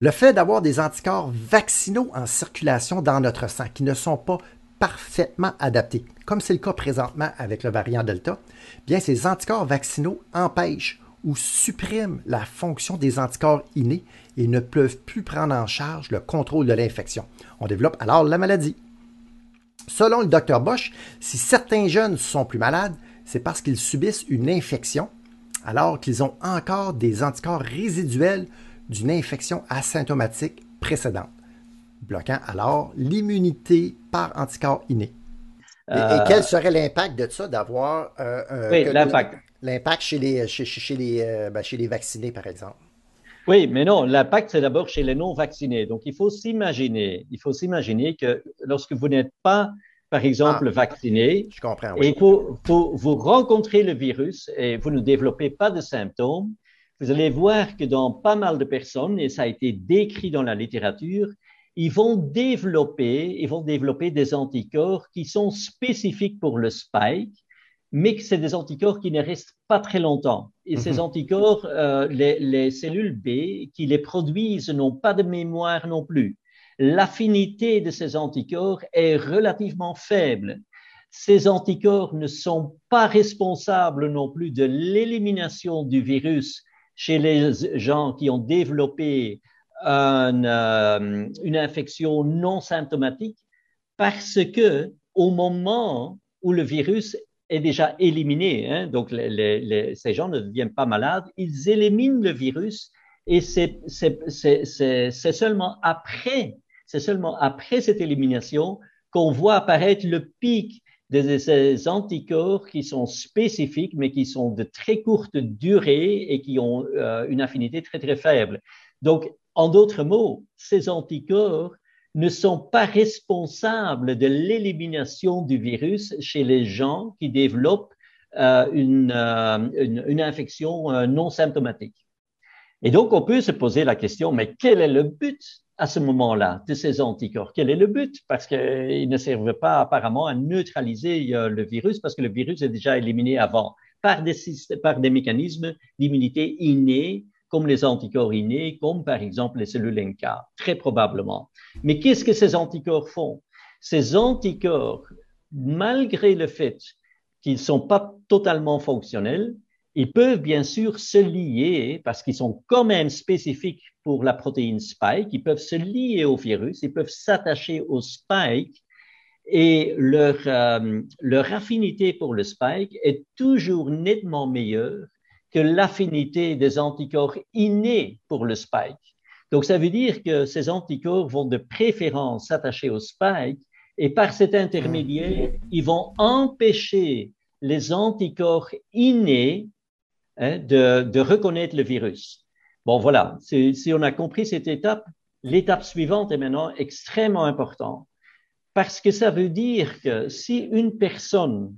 Le fait d'avoir des anticorps vaccinaux en circulation dans notre sang qui ne sont pas parfaitement adaptés, comme c'est le cas présentement avec le variant Delta, bien ces anticorps vaccinaux empêchent ou suppriment la fonction des anticorps innés et ne peuvent plus prendre en charge le contrôle de l'infection. On développe alors la maladie. Selon le docteur Bosch, si certains jeunes sont plus malades, c'est parce qu'ils subissent une infection alors qu'ils ont encore des anticorps résiduels d'une infection asymptomatique précédente, bloquant alors l'immunité par anticorps inné. Et, euh, quel serait l'impact de ça d'avoir euh, oui, l'impact. chez les, chez, les, euh, ben, chez les vaccinés, par exemple? Oui, mais non, l'impact, c'est d'abord chez les non-vaccinés. Donc, il faut s'imaginer, il faut s'imaginer que lorsque vous n'êtes pas par exemple, ah, vacciné. Je comprends. Oui. Et pour, vous rencontrez le virus et vous ne développez pas de symptômes, vous allez voir que dans pas mal de personnes, et ça a été décrit dans la littérature, ils vont développer, ils vont développer des anticorps qui sont spécifiques pour le spike, mais que c'est des anticorps qui ne restent pas très longtemps. Et ces mhm. anticorps, euh, les, les cellules B qui les produisent n'ont pas de mémoire non plus l'affinité de ces anticorps est relativement faible. Ces anticorps ne sont pas responsables non plus de l'élimination du virus chez les gens qui ont développé euh, une infection non symptomatique parce que au moment où le virus est déjà éliminé, hein, donc ces gens ne deviennent pas malades, ils éliminent le virus et c'est seulement après c'est seulement après cette élimination qu'on voit apparaître le pic de ces anticorps qui sont spécifiques, mais qui sont de très courte durée et qui ont euh, une affinité très, très faible. Donc, en d'autres mots, ces anticorps ne sont pas responsables de l'élimination du virus chez les gens qui développent euh, une, euh, une, infection non symptomatique. Et donc, on peut se poser la question, mais quel est le but à ce moment-là de ces anticorps? Quel est le but? Parce qu'ils ne servent pas apparemment à neutraliser euh, le virus, parce que le virus est déjà éliminé avant par des, par des mécanismes d'immunité innés, comme les anticorps innés, comme par exemple les cellules NK, très probablement. Mais qu'est-ce que ces anticorps font? Ces anticorps, malgré le fait qu'ils ne sont pas totalement fonctionnels, ils peuvent bien sûr se lier, parce qu'ils sont quand même spécifiques pour la protéine spike, ils peuvent se lier au virus, ils peuvent s'attacher au spike, et leur, euh, leur affinité pour le spike est toujours nettement meilleure que l'affinité des anticorps innés pour le spike. Donc, ça veut dire que ces anticorps vont de préférence s'attacher au spike et par cet intermédiaire, ils vont empêcher les anticorps innés hein, de, de, reconnaître le virus. Bon, voilà, si on a compris cette étape, l'étape suivante est maintenant extrêmement importante parce que ça veut dire que si une personne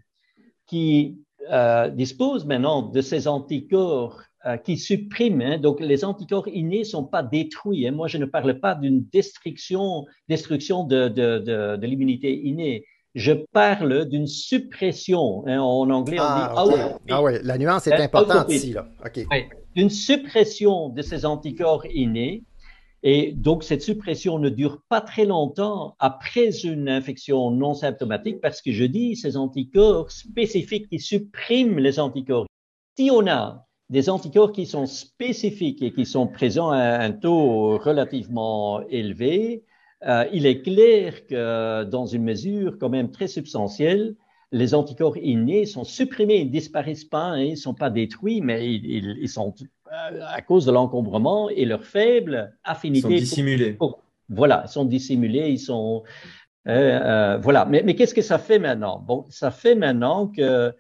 qui euh, dispose maintenant de ces anticorps euh, qui suppriment, hein, donc les anticorps innés sont pas détruits. Hein. Moi, je ne parle pas d'une destruction, destruction de, de, de, de l'immunité innée. Je parle d'une suppression. Hein. En anglais, on ah, dit Ah oui, la nuance est importante ici. Là. Okay. Une suppression de ces anticorps innés et donc, cette suppression ne dure pas très longtemps après une infection non symptomatique parce que je dis ces anticorps spécifiques qui suppriment les anticorps. Si on a des anticorps qui sont spécifiques et qui sont présents à un taux relativement élevé, euh, il est clair que dans une mesure quand même très substantielle, les anticorps innés sont supprimés, ils ne disparaissent pas, hein, ils ne sont pas détruits, mais ils, sont à cause de l'encombrement et leur faible affinité. Ils sont dissimulés. voilà, ils sont dissimulés, ils sont. Euh, euh, voilà, mais, mais qu'est-ce que ça fait maintenant? Bon, ça fait maintenant que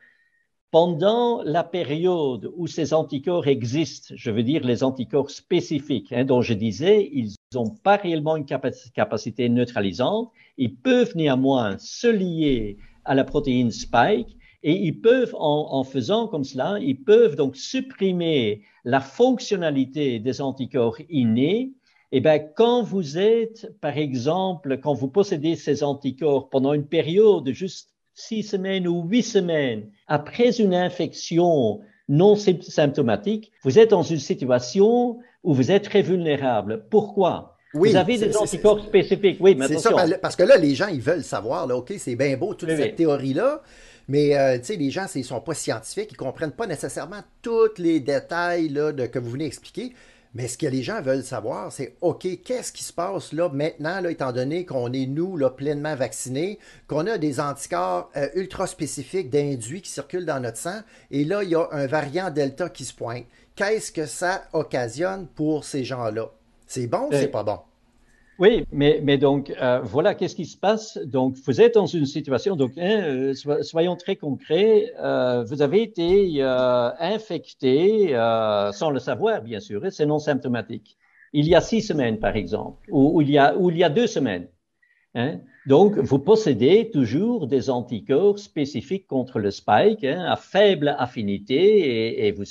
pendant la période où ces anticorps existent, je veux dire les anticorps spécifiques, hein, dont je disais, ils n'ont pas réellement une capacité neutralisante, ils peuvent néanmoins se lier à la protéine spike et ils peuvent, en, en, faisant comme cela, ils peuvent donc supprimer la fonctionnalité des anticorps innés. Et eh bien, quand vous êtes, par exemple, quand vous possédez ces anticorps pendant une période de juste six semaines ou huit semaines après une infection non symptomatique, vous êtes dans une situation où vous êtes très vulnérable. Pourquoi? Oui, vous avez des anticorps spécifiques. Oui, mais C'est ça, parce que là, les gens, ils veulent savoir, là, OK, c'est bien beau, toute cette théorie-là, mais euh, tu sais, les gens, ils ne sont pas scientifiques, ils ne comprennent pas nécessairement tous les détails là, de, que vous venez expliquer. Mais ce que les gens veulent savoir, c'est OK, qu'est-ce qui se passe là maintenant, là, étant donné qu'on est, nous, là, pleinement vaccinés, qu'on a des anticorps euh, ultra spécifiques d'induits qui circulent dans notre sang, et là, il y a un variant Delta qui se pointe. Qu'est-ce que ça occasionne pour ces gens-là? C'est bon ou c'est pas bon? Oui, mais, mais donc, euh, voilà, qu'est-ce qui se passe? Donc, vous êtes dans une situation, donc, hein, euh, soyons très concrets, euh, vous avez été euh, infecté euh, sans le savoir, bien sûr, et c'est non symptomatique. Il y a six semaines, par exemple, ou, ou, il, y a, ou il y a deux semaines. Hein? Donc, vous possédez toujours des anticorps spécifiques contre le spike hein, à faible affinité et, vous,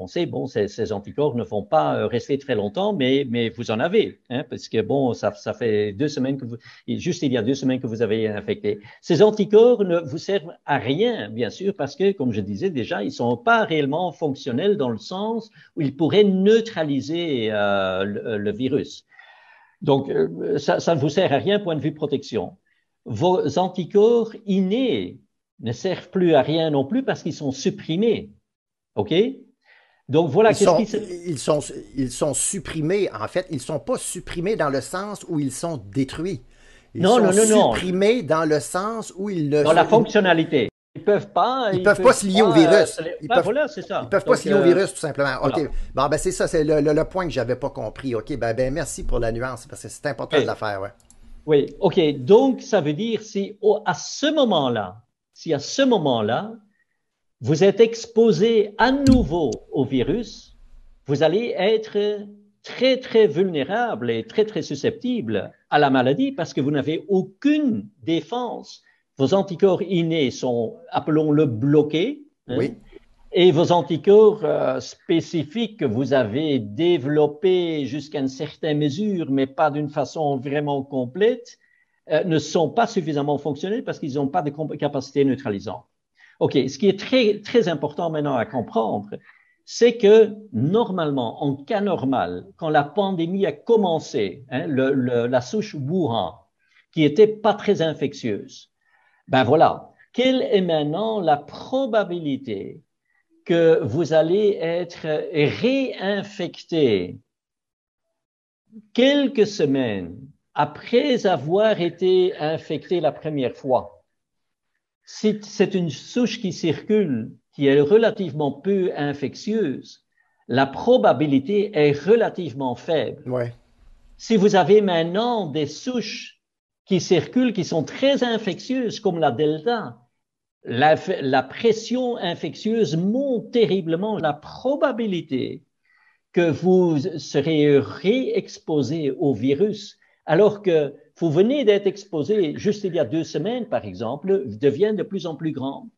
on sait, bon, ces, ces, anticorps ne vont pas euh, rester très longtemps, mais, mais vous en avez, hein, parce que bon, ça, ça fait deux semaines que vous, juste il y a deux semaines que vous avez infecté. Ces anticorps ne vous servent à rien, bien sûr, parce que, comme je disais déjà, ils sont pas réellement fonctionnels dans le sens où ils pourraient neutraliser euh, le, le virus. Donc, euh, ça, ça, ne vous sert à rien point de vue protection vos anticorps innés ne servent plus à rien non plus parce qu'ils sont supprimés. OK? Donc voilà ils sont, ils sont, ils sont supprimés. En fait, ils ne sont pas supprimés dans le sens où ils sont détruits. Ils non, sont non, non, supprimés dans le sens où ils ne Dans la fonctionnalité. Ils peuvent pas. Ils, peuvent, pas se lier au virus. Euh, ils ben peuvent, voilà, c'est ça. Ils peuvent pas se lier au virus, tout simplement. OK. Bon, ben c'est ça, c'est le, le, le, point que j'avais pas compris. OK, ben, ben merci pour la nuance, parce que c'est important de la faire, ouais. Oui, OK. Donc, ça veut dire si à ce moment-là, si à ce moment-là, vous êtes exposé à nouveau au virus, vous allez être très, très vulnérable et très, très susceptible à la maladie parce que vous n'avez aucune défense. Vos anticorps innés sont, appelons-le, bloqués. Hein, oui et vos anticorps euh, spécifiques que vous avez développés jusqu'à une certaine mesure, mais pas d'une façon vraiment complète, euh, ne sont pas suffisamment fonctionnels parce qu'ils n'ont pas de capacité neutralisante. OK, ce qui est très, très important maintenant à comprendre, c'est que normalement, en cas normal, quand la pandémie a commencé, hein, le, le, la souche Wuhan, qui était pas très infectieuse, ben voilà, quelle est maintenant la probabilité que vous allez être réinfecté quelques semaines après avoir été infecté la première fois. Si c'est une souche qui circule, qui est relativement peu infectieuse, la probabilité est relativement faible. Ouais. Si vous avez maintenant des souches qui circulent, qui sont très infectieuses, comme la Delta, la, la pression infectieuse monte terriblement. La probabilité que vous serez réexposé au virus, alors que vous venez d'être exposé juste il y a deux semaines, par exemple, devient de plus en plus grande.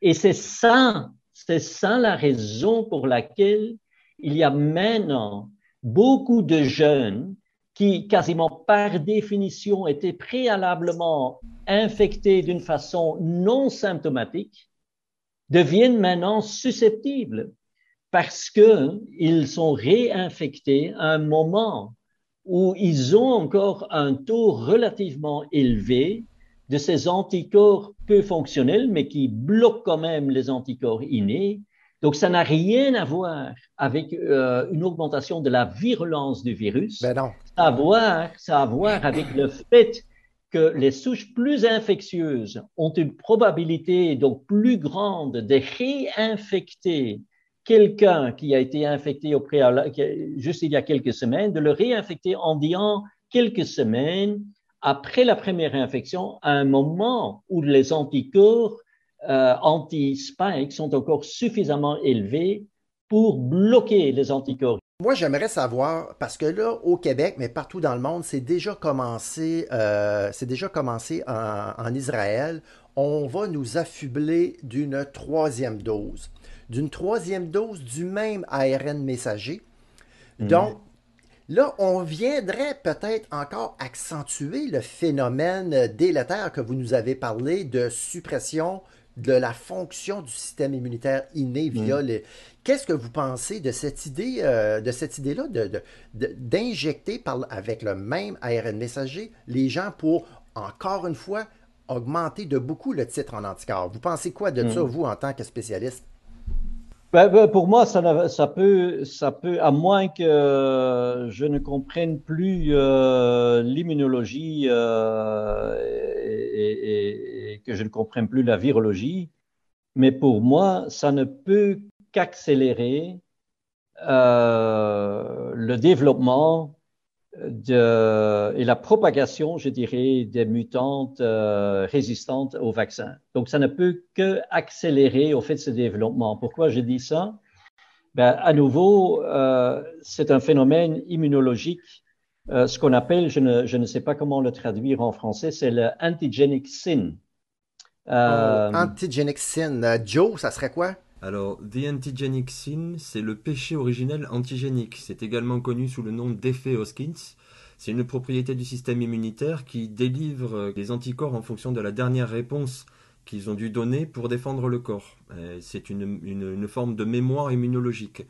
Et c'est ça, c'est ça la raison pour laquelle il y a maintenant beaucoup de jeunes qui, quasiment par définition, étaient préalablement infectés d'une façon non symptomatique, deviennent maintenant susceptibles parce qu'ils sont réinfectés à un moment où ils ont encore un taux relativement élevé de ces anticorps peu fonctionnels, mais qui bloquent quand même les anticorps innés. Donc, ça n'a rien à voir avec euh, une augmentation de la virulence du virus. Ben non. Ça a à voir, ça a à voir avec le fait que les souches plus infectieuses ont une probabilité donc plus grande de réinfecter quelqu'un qui a été infecté au préalable, juste il y a quelques semaines, de le réinfecter en disant quelques semaines après la première infection, à un moment où les anticorps euh, anti-spike sont encore suffisamment élevés pour bloquer les anticorps. Moi, j'aimerais savoir, parce que là, au Québec, mais partout dans le monde, c'est déjà commencé, euh, c'est déjà commencé en, en Israël. On va nous affubler d'une troisième dose d'une troisième dose du même ARN messager. Mhm. Donc, là, on viendrait peut-être encore accentuer le phénomène délétère que vous nous avez parlé de suppression de la fonction du système immunitaire inné via les... Qu'est-ce que vous pensez de cette idée, euh, de cette idée-là, d'injecter avec le même ARN messager les gens pour, encore une fois, augmenter de beaucoup le titre en anticorps? Vous pensez quoi de ça, vous, en tant que spécialiste? Ben, ben, pour moi, ça, ça, peut, ça peut, à moins que je ne comprenne plus euh, l'immunologie euh, et, et, que je ne comprenne plus la virologie, mais pour moi, ça ne peut qu'accélérer euh, le développement de, et la propagation, je dirais, des mutantes euh, résistantes au vaccin. Donc, ça ne peut que accélérer au fait ce développement. Pourquoi je dis ça? Ben, À nouveau, euh, c'est un phénomène immunologique, euh, ce qu'on appelle, je ne, je ne, sais pas comment le traduire en français, c'est le antigenic sin. Euh, oh, antigenic sin. Euh, Joe, ça serait quoi? Alors, The Antigenic Sin, c'est le péché originel antigénique. C'est également connu sous le nom d'effet Hoskins. C'est une propriété du système immunitaire qui délivre des anticorps en fonction de la dernière réponse qu'ils ont dû donner pour défendre le corps. C'est une, forme de mémoire immunologique.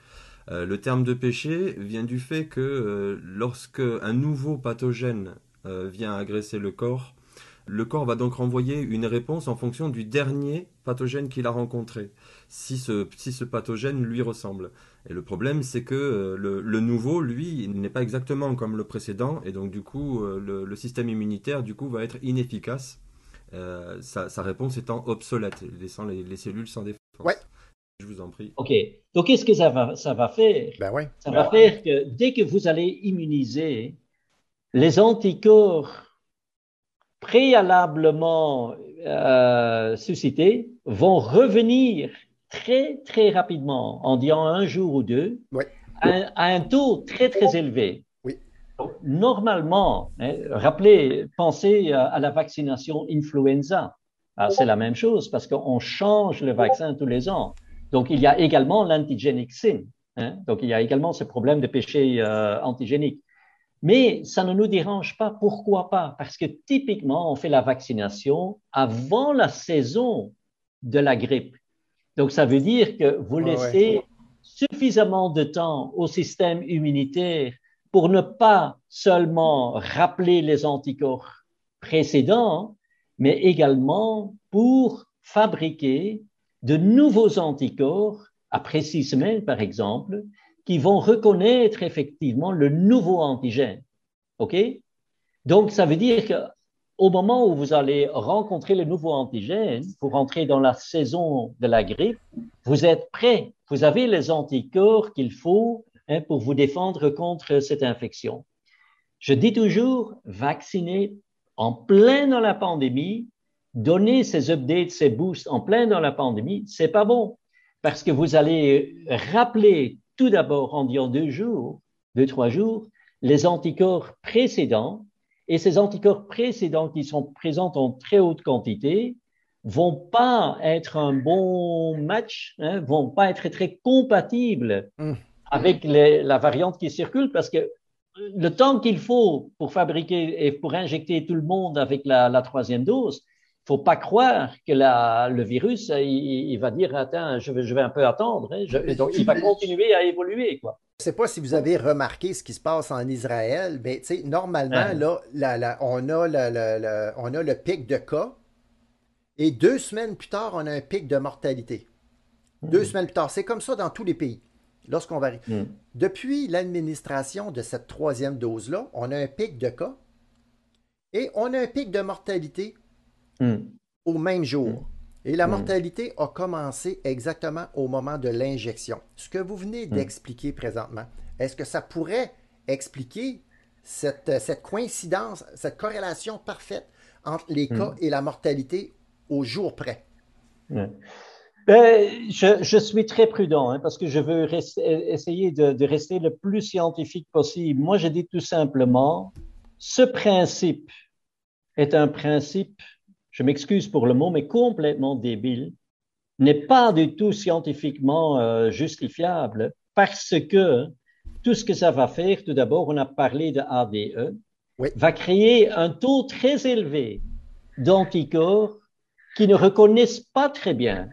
Euh, le terme de péché vient du fait que euh, lorsque un nouveau pathogène euh, vient agresser le corps, le corps va donc renvoyer une réponse en fonction du dernier pathogène qu'il a rencontré, si ce, si ce pathogène lui ressemble. Et le problème, c'est que euh, le, nouveau, lui, n'est pas exactement comme le précédent, et donc du coup, euh, le, système immunitaire, du coup, va être inefficace, euh, sa, réponse étant obsolète, laissant les, cellules sans défense. Ouais. Je vous en prie. OK. Donc, qu'est-ce que ça va, ça va faire? Ben ouais. Ça va faire que dès que vous allez immuniser, les anticorps préalablement euh, suscités vont revenir très, très rapidement, en disant un jour ou deux, à, un taux très, très élevé. Oui. normalement, hein, rappelez, pensez à, la vaccination influenza. Ah, c'est la même chose parce qu'on change le vaccin tous les ans. Donc, il y a également l'antigénique sin. Hein. Donc, il y a également ce problème de péché euh, antigénique. Mais ça ne nous dérange pas. Pourquoi pas? Parce que typiquement, on fait la vaccination avant la saison de la grippe. Donc, ça veut dire que vous laissez suffisamment de temps au système immunitaire pour ne pas seulement rappeler les anticorps précédents, mais également pour fabriquer de nouveaux anticorps après six semaines, par exemple, qui vont reconnaître effectivement le nouveau antigène. OK? Donc, ça veut dire qu'au moment où vous allez rencontrer le nouveau antigène, pour rentrer dans la saison de la grippe, vous êtes prêt. Vous avez les anticorps qu'il faut hein, pour vous défendre contre cette infection. Je dis toujours, vacciner en plein dans la pandémie, donner ces updates, ces boosts en plein dans la pandémie, c'est pas bon. Parce que vous allez rappeler tout d'abord en disant deux jours, deux, trois jours, les anticorps précédents, et ces anticorps précédents qui sont présents en très haute quantité vont pas être un bon match, hein, vont pas être très compatibles mmh. avec les, la variante qui circule parce que le temps qu'il faut pour fabriquer et pour injecter tout le monde avec la, la troisième dose, faut pas croire que la, le virus, il, va dire, attends, je vais, je vais un peu attendre. Hein, donc, il va continuer à évoluer, quoi. Je ne sais pas si vous avez remarqué ce qui se passe en Israël, mais normalement, là, on, a le, on a le pic de cas et deux semaines plus tard, on a un pic de mortalité. Deux hmm. semaines plus tard. C'est comme ça dans tous les pays, lorsqu'on varie. Hmm. Depuis l'administration de cette troisième dose-là, on a un pic de cas et on a un pic de mortalité Hmm. au même jour. Hmm. Et la hmm. mortalité a commencé exactement au moment de l'injection. Ce que vous venez d'expliquer présentement, est-ce que ça pourrait expliquer cette, cette, coïncidence, cette corrélation parfaite entre les cas et la mortalité au jour près? Ben, je, je, suis très prudent hein, parce que je veux essayer de, de, rester le plus scientifique possible. Moi, je dis tout simplement, ce principe est un principe je m'excuse pour le mot, mais complètement débile, n'est pas du tout scientifiquement euh, justifiable parce que tout ce que ça va faire, tout d'abord, on a parlé de ADE, va créer un taux très élevé d'anticorps qui ne reconnaissent pas très bien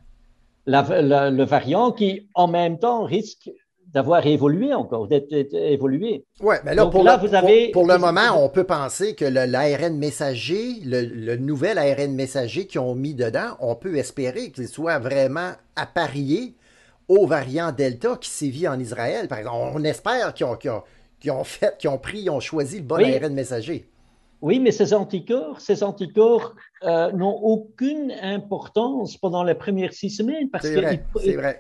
le variant qui, en même temps, risque d'avoir évolué encore, d'être évolué. Oui, mais là, pour, le, vous avez... pour, le moment, on peut penser que l'ARN messager, le, nouvel ARN messager qu'ils ont mis dedans, on peut espérer qu'il soit vraiment apparié au variant Delta qui sévit en Israël, par exemple. On espère qu'ils ont, ont, fait, qu'ils ont pris, ils ont choisi le bon ARN messager. Oui, mais ces anticorps, ces anticorps euh, n'ont aucune importance pendant les premières six semaines parce que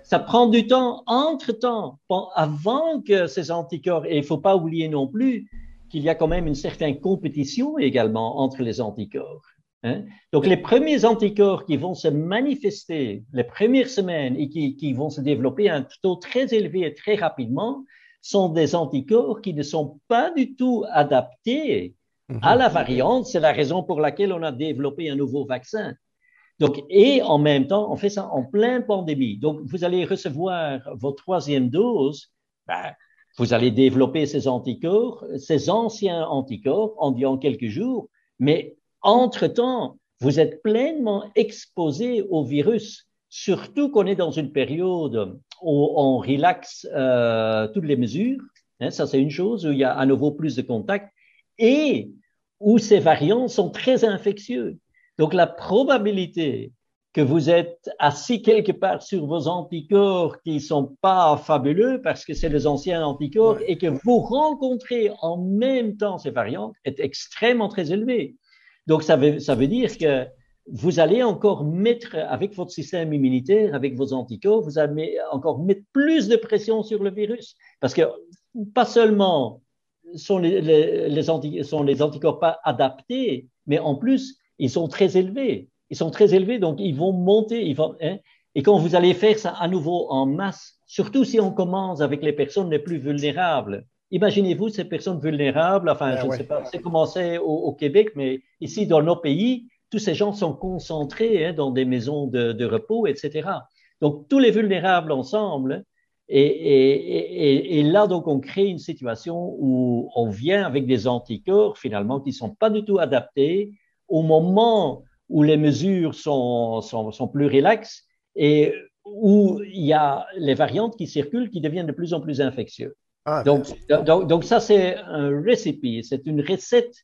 ça prend du temps, entre-temps, avant que ces anticorps, et il faut pas oublier non plus qu'il y a quand même une certaine compétition également entre les anticorps. Hein. Donc les premiers anticorps qui vont se manifester les premières semaines et qui, qui vont se développer à un taux très élevé et très rapidement sont des anticorps qui ne sont pas du tout adaptés à la variante. C'est la raison pour laquelle on a développé un nouveau vaccin. Donc, et en même temps, on fait ça en pleine pandémie. Donc, vous allez recevoir votre troisième dose. Ben, vous allez développer ces anticorps, ces anciens anticorps en, en quelques jours. Mais entre-temps, vous êtes pleinement exposé au virus, surtout qu'on est dans une période où on relaxe euh, toutes les mesures. Hein, ça, c'est une chose où il y a à nouveau plus de contacts. Et où ces variants sont très infectieux. Donc la probabilité que vous êtes assis quelque part sur vos anticorps qui sont pas fabuleux parce que c'est les anciens anticorps et que vous rencontrez en même temps ces variantes est extrêmement très élevée. Donc ça veut, ça veut dire que vous allez encore mettre, avec votre système immunitaire, avec vos anticorps, vous allez encore mettre plus de pression sur le virus. Parce que pas seulement sont les, les, sont les anticorps pas adaptés, mais en plus, ils sont très élevés. Ils sont très élevés, donc ils vont monter. Ils vont, hein, et quand vous allez faire ça à nouveau en masse, surtout si on commence avec les personnes les plus vulnérables, imaginez-vous ces personnes vulnérables, enfin, ben je ne sais pas, c'est commencé au, au, Québec, mais ici dans nos pays, tous ces gens sont concentrés hein, dans des maisons de, de repos, etc. Donc, tous les vulnérables ensemble, et, et, et, là, donc, on crée une situation où on vient avec des anticorps, finalement, qui ne sont pas du tout adaptés au moment où les mesures sont, sont, sont plus relaxes et où il y a les variantes qui circulent qui deviennent de plus en plus infectieuses. Ah, donc, donc, donc, ça, c'est un recipe, c'est une recette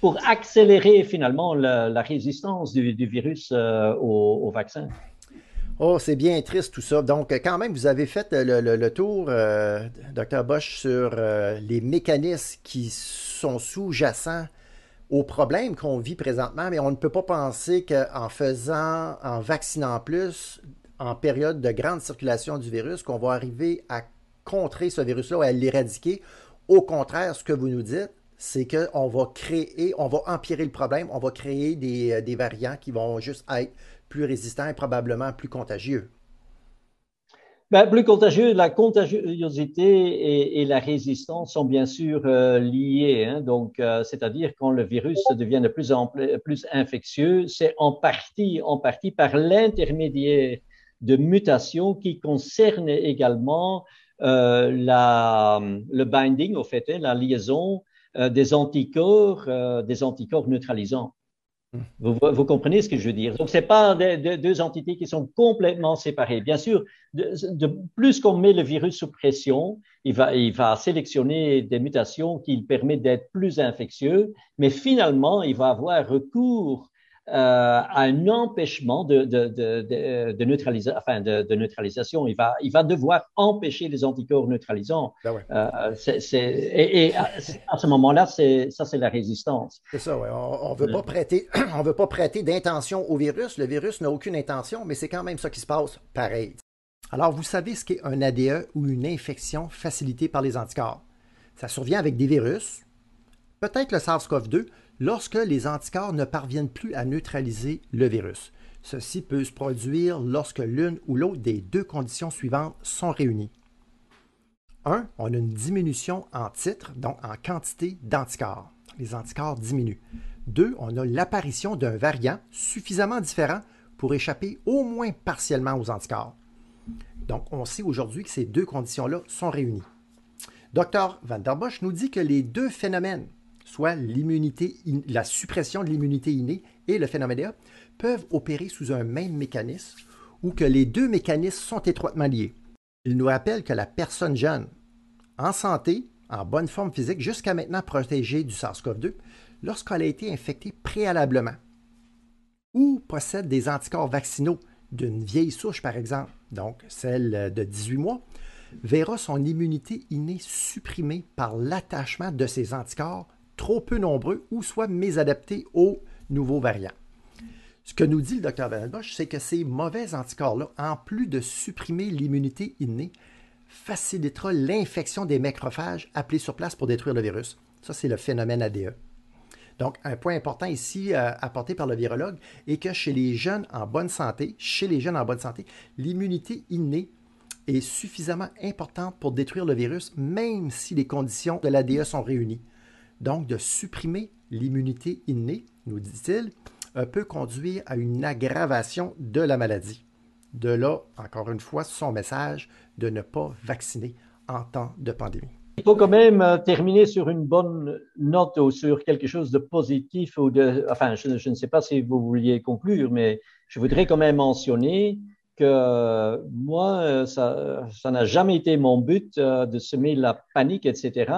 pour accélérer finalement la, la résistance du, du virus euh, au, au vaccin. Oh, c'est bien triste tout ça. Donc, quand même, vous avez fait le, tour, euh, Dr. Bosch, sur euh, les mécanismes qui sont sous-jacents aux problèmes qu'on vit présentement, mais on ne peut pas penser qu'en faisant, en vaccinant plus, en période de grande circulation du virus, qu'on va arriver à contrer ce virus-là ou à l'éradiquer. Au contraire, ce que vous nous dites, c'est qu'on va créer, on va empirer le problème, on va créer des, des variants qui vont juste être plus résistants et probablement plus contagieux? Ben, plus contagieux, la contagiosité et, la résistance sont bien sûr euh, liées. Hein. donc, euh, c'est-à-dire quand le virus devient de plus en plus infectieux, c'est en partie, en partie par l'intermédiaire de mutations qui concernent également euh, le binding, au fait, hein, la liaison des anticorps, des anticorps neutralisants. Vous, comprenez ce que je veux dire? Donc, ce n'est pas deux entités qui sont complètement séparées. Bien sûr, de, plus qu'on met le virus sous pression, il va, il va sélectionner des mutations qui le permettent d'être plus infectieux, mais finalement, il va avoir recours un empêchement de, de, de, de neutralisation, enfin de, neutralisation. Il va, il va devoir empêcher les anticorps neutralisants. Ben euh, et, et, à ce moment-là, ça, c'est la résistance. C'est ça, oui. On ne veut pas prêter, *clears throat* on veut pas prêter d'intention au virus. Le virus n'a aucune intention, mais c'est quand même ça qui se passe pareil. Alors, vous savez ce qu'est un ADE ou une infection facilitée par les anticorps? Ça survient avec des virus, peut-être le SARS-CoV-2, lorsque les anticorps ne parviennent plus à neutraliser le virus. Ceci peut se produire lorsque l'une ou l'autre des deux conditions suivantes sont réunies. 1. On a une diminution en titre, donc en quantité d'anticorps. Les anticorps diminuent. 2. On a l'apparition d'un variant suffisamment différent pour échapper au moins partiellement aux anticorps. Donc, on sait aujourd'hui que ces deux conditions-là sont réunies. Dr. Van der Bosch nous dit que les deux phénomènes soit la suppression de l'immunité innée et le phénomène peuvent opérer sous un même mécanisme ou que les deux mécanismes sont étroitement liés. Il nous rappelle que la personne jeune, en santé, en bonne forme physique, jusqu'à maintenant protégée du SARS-CoV-2, lorsqu'elle a été infectée préalablement ou possède des anticorps vaccinaux d'une vieille souche, par exemple, donc celle de 18 mois, verra son immunité innée supprimée par l'attachement de ces anticorps trop peu nombreux ou soit mésadaptés aux nouveaux variants. Ce que nous dit le Dr. Van Bosch, c'est que ces mauvais anticorps-là, en plus de supprimer l'immunité innée, facilitera l'infection des macrophages appelés sur place pour détruire le virus. Ça, c'est le phénomène ADE. Donc, un point important ici euh, apporté par le virologue est que chez les jeunes en bonne santé, chez les jeunes en bonne santé, l'immunité innée est suffisamment importante pour détruire le virus, même si les conditions de l'ADE sont réunies. Donc, de supprimer l'immunité innée, nous dit-il, euh, peut conduire à une aggravation de la maladie. De là, encore une fois, son message de ne pas vacciner en temps de pandémie. Il faut quand même euh, terminer sur une bonne note ou sur quelque chose de positif ou de, enfin, je, ne sais pas si vous vouliez conclure, mais je voudrais quand même mentionner que euh, moi, ça, ça n'a jamais été mon but de semer la panique, etc.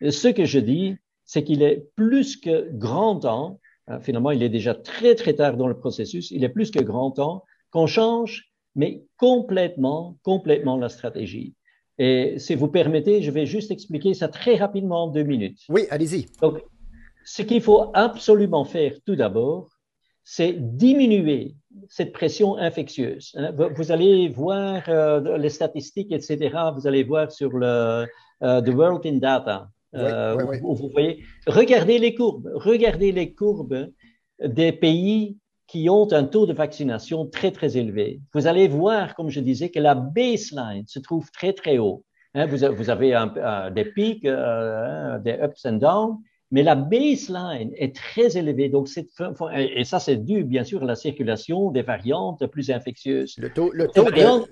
Ce que je dis, c'est qu'il est plus que grand temps, hein, finalement il est déjà très très tard dans le processus, il est plus que grand temps qu'on change, mais complètement, complètement la stratégie. Et si vous permettez, je vais juste expliquer ça très rapidement en deux minutes. Oui, allez-y. Donc, ce qu'il faut absolument faire tout d'abord, c'est diminuer cette pression infectieuse. Hein. Vous allez voir euh, les statistiques, etc. Vous allez voir sur le euh, The World in Data. Euh, vous voyez, regardez les courbes, regardez les courbes des pays qui ont un taux de vaccination très, très élevé. Vous allez voir, comme je disais, que la baseline se trouve très, très haut. Hein, vous, vous, avez un, des pics, euh, des ups and downs, mais la baseline est très élevée. Donc, et ça, c'est dû, bien sûr, à la circulation des variantes plus infectieuses. Le taux, le taux,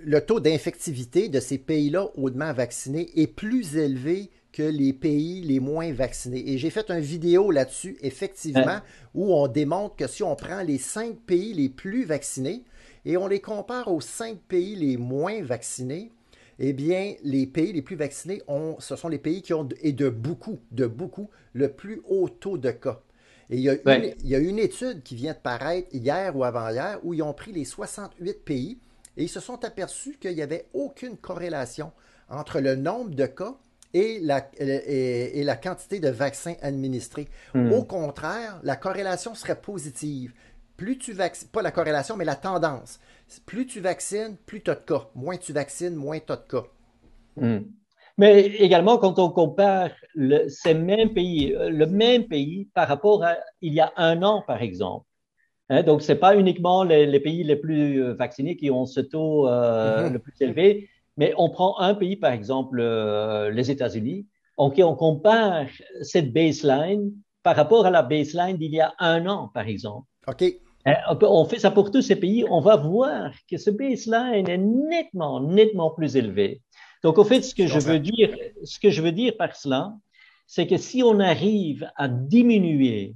le taux d'infectivité de ces pays-là hautement vaccinés est plus élevé que les pays les moins vaccinés. Et j'ai fait une vidéo là-dessus, effectivement, où on démontre que si on prend les cinq pays les plus vaccinés et on les compare aux cinq pays les moins vaccinés, eh bien, les pays les plus vaccinés, ont, ce sont les pays qui ont, et de beaucoup, de beaucoup, le plus haut taux de cas. Et il y, a une, il y a une étude qui vient de paraître hier ou avant-hier où ils ont pris les 68 pays et ils se sont aperçus qu'il n'y avait aucune corrélation entre le nombre de cas et la, et, la quantité de vaccins administrés. Hmm. Au contraire, la corrélation serait positive. Plus tu vaccines, pas la corrélation, mais la tendance. Plus tu vaccines, plus tu as de cas. Moins tu vaccines, moins tu as de cas. Hmm. Mais également, quand on compare le, ces mêmes pays, le même pays par rapport à il y a un an, par exemple. Hein, donc, ce n'est pas uniquement les, pays les plus euh, vaccinés qui ont ce taux euh, mm-hmm. le plus élevé, mais on prend un pays, par exemple, euh, les États-Unis, on, on compare cette baseline par rapport à la baseline d'il y a un an, par exemple. OK. Hein, on fait ça pour tous ces pays, on va voir que ce baseline est nettement, nettement plus élevé. Donc, au fait, ce que je veux dire, ce que je veux dire par cela, c'est que si on arrive à diminuer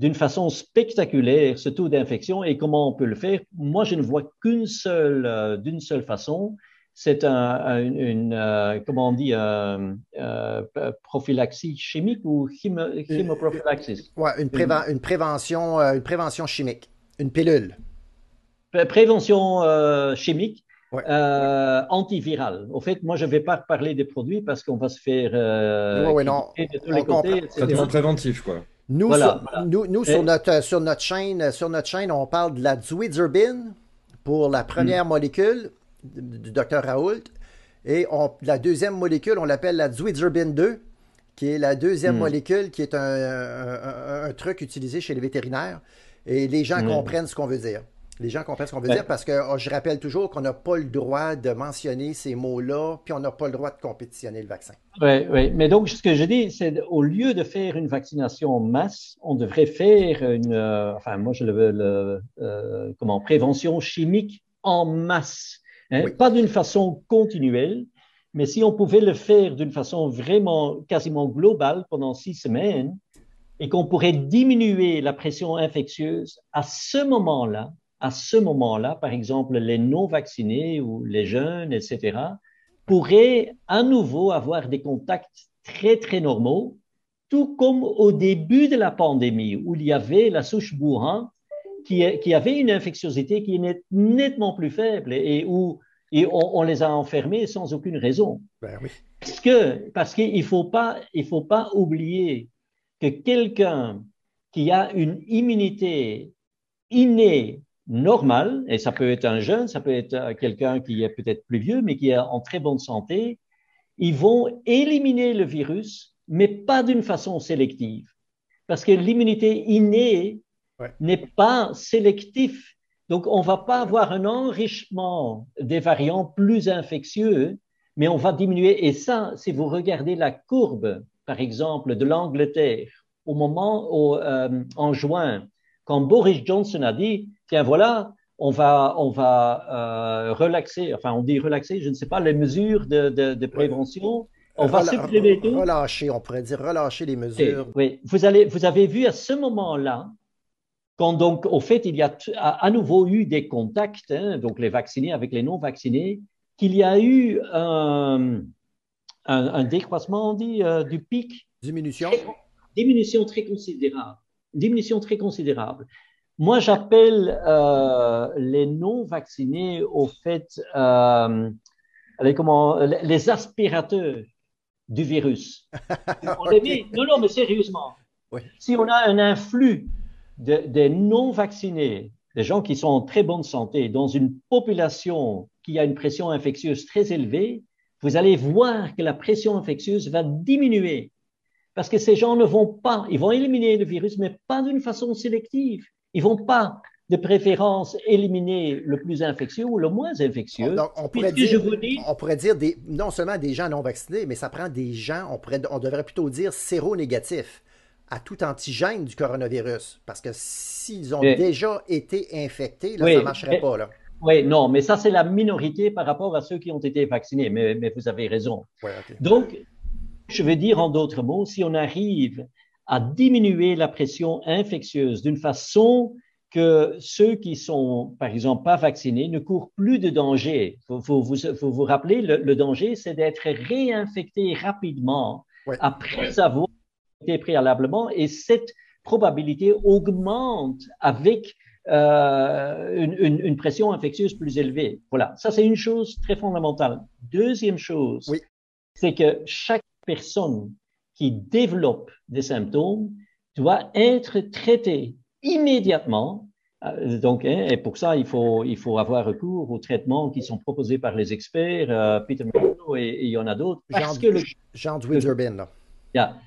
d'une façon spectaculaire ce taux d'infection et comment on peut le faire, moi, je ne vois qu'une seule, euh, d'une seule façon, c'est un, une, euh, comment on dit, euh, prophylaxie chimique ou chemoprophylaxis? Ouais, une, une, prévention, une prévention chimique, une pilule. Prévention chimique euh, antiviral. Au fait, moi, je ne vais pas parler des produits parce qu'on va se faire euh, non. de tous les côtés. Préventif, quoi. Nous, sur, nous, nous sur, notre, sur, notre chaîne, sur notre chaîne, on parle de la Zwizerbin pour la première hmm. molécule du docteur Raoult. Et on, la deuxième molécule, on l'appelle la Zwizerbin 2, qui est la deuxième hmm. molécule, qui est un, un, truc utilisé chez les vétérinaires. Et les gens hmm. comprennent ce qu'on veut dire les gens comprennent ce qu'on veut dire parce que oh, je rappelle toujours qu'on n'a pas le droit de mentionner ces mots-là, puis on n'a pas le droit de compétitionner le vaccin. Oui, oui. Mais donc, ce que je dis, c'est au lieu de faire une vaccination en masse, on devrait faire une, euh, enfin, moi, je le veux, le, euh, comment, prévention chimique en masse. Hein? Pas d'une façon continuelle, mais si on pouvait le faire d'une façon vraiment quasiment globale pendant six semaines, et qu'on pourrait diminuer la pression infectieuse à ce moment-là, à ce moment-là, par exemple, les non-vaccinés ou les jeunes, etc., pourraient à nouveau avoir des contacts très, très normaux, tout comme au début de la pandémie, où il y avait la souche Wuhan, qui, qui avait une infectiosité qui est nettement plus faible et où et on, les a enfermés sans aucune raison. Ben oui. Parce que parce qu'il faut pas il faut pas oublier que quelqu'un qui a une immunité innée normal, et ça peut être un jeune, ça peut être quelqu'un qui est peut-être plus vieux, mais qui est en très bonne santé, ils vont éliminer le virus, mais pas d'une façon sélective. Parce que l'immunité innée n'est pas sélective. Donc, on va pas avoir un enrichissement des variants plus infectieux, mais on va diminuer. Et ça, si vous regardez la courbe, par exemple, de l'Angleterre, au moment euh, en juin, quand Boris Johnson a dit tiens, voilà, on va, on va euh, relaxer, enfin, on dit relaxer, je ne sais pas, les mesures de, de, prévention. On va supprimer tout. Relâcher, on pourrait dire relâcher les mesures. oui, vous, allez, vous avez vu à ce moment-là, quand donc, au fait, il y a à, nouveau eu des contacts, hein, donc les vaccinés avec les non-vaccinés, qu'il y a eu un, un, décroissement, on dit, euh, du pic? Diminution. diminution très considérable. Diminution très considérable. Moi, j'appelle euh, les non-vaccinés au fait euh, les, comment, les aspirateurs du virus. *laughs* non, non, mais sérieusement. Si on a un influx de, des non-vaccinés, des gens qui sont en très bonne santé, dans une population qui a une pression infectieuse très élevée, vous allez voir que la pression infectieuse va diminuer. Parce que ces gens ne vont pas, ils vont éliminer le virus, mais pas d'une façon sélective. Ils vont pas de préférence éliminer le plus infectieux ou le moins infectieux. on, pourrait dire, on pourrait dire des, non seulement des gens non vaccinés, mais ça prend des gens, on, pourrait, on devrait plutôt dire séro-négatifs à tout antigène du coronavirus. Parce que s'ils ont déjà été infectés, là, ça ne marcherait pas. Là. Oui, non, mais ça, c'est la minorité par rapport à ceux qui ont été vaccinés. Mais, mais vous avez raison. Donc, je veux dire en d'autres mots, si on arrive à diminuer la pression infectieuse d'une façon que ceux qui sont, par exemple, pas vaccinés ne courent plus de danger. Vous vous, vous, vous rappeler, le, danger, c'est d'être réinfecté rapidement après avoir préalablement et cette probabilité augmente avec euh, une, une, pression infectieuse plus élevée. Voilà, ça c'est une chose très fondamentale. Deuxième chose, oui. c'est que chaque personne qui développe des symptômes doit être traitée immédiatement. Euh, donc, hein, et pour ça, il faut, il faut avoir recours aux traitements qui sont proposés par les experts, euh, Peter McCullough et, il y en a d'autres. Parce que le, Jean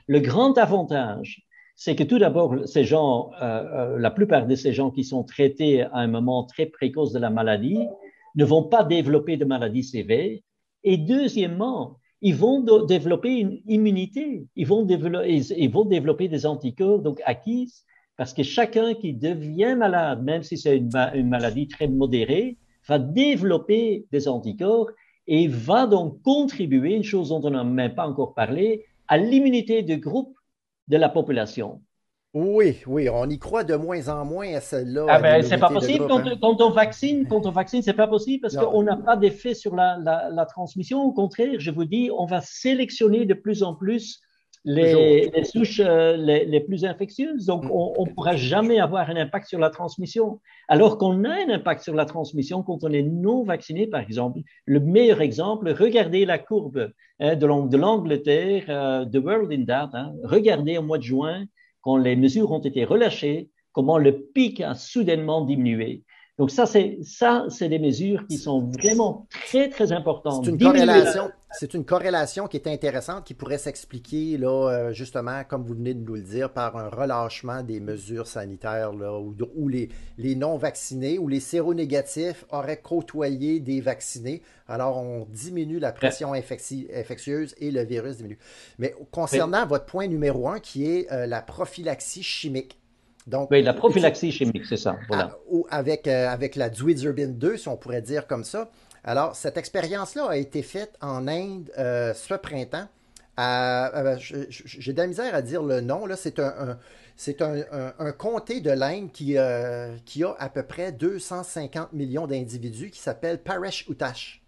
le, grand avantage c'est que tout d'abord, ces gens, euh, euh, la plupart de ces gens qui sont traités à un moment très précoce de la maladie ne vont pas développer de maladie sévère. Et deuxièmement, ils vont développer une immunité, ils vont, développer, ils vont développer des anticorps donc acquises, parce que chacun qui devient malade, même si c'est une maladie très modérée, va développer des anticorps et va donc contribuer, une chose dont on n'a même pas encore parlé, à l'immunité de groupe de la population. Oui, oui, on y croit de moins en moins à celle-là. Ah ben, c'est pas possible hein. quand, on vaccine, quand on vaccine, c'est pas possible parce qu'on n'a pas d'effet sur la, la, transmission. Au contraire, je vous dis, on va sélectionner de plus en plus les, les souches euh, les, les, plus infectieuses. Donc, mm. on ne pourra jamais avoir un impact sur la transmission. Alors qu'on a un impact sur la transmission quand on est non vacciné, par exemple. Le meilleur exemple, regardez la courbe hein, de l'Angleterre, euh, de World in Data. Hein. Regardez au mois de juin, quand les mesures ont été relâchées, comment le pic a soudainement diminué. Donc ça, c'est ça, c'est des mesures qui sont vraiment très très importantes. C'est une corrélation. C'est une corrélation qui est intéressante, qui pourrait s'expliquer là, euh, justement, comme vous venez de nous le dire, par un relâchement des mesures sanitaires là, où, les, les non vaccinés ou les séronégatifs auraient côtoyé des vaccinés. Alors on diminue la pression infectieuse et le virus diminue. Mais concernant votre point numéro un, qui est euh, la prophylaxie chimique. Donc, oui, la prophylaxie chimique, c'est ça. Voilà. ou avec, euh, avec la Dwidzerbin 2, si on pourrait dire comme ça. Alors, cette expérience-là a été faite en Inde euh, ce printemps. Euh, j'ai de la misère à dire le nom. C'est un, c'est un, un, comté de l'Inde qui, qui a à peu près 250 millions d'individus qui s'appelle Paresh Utash.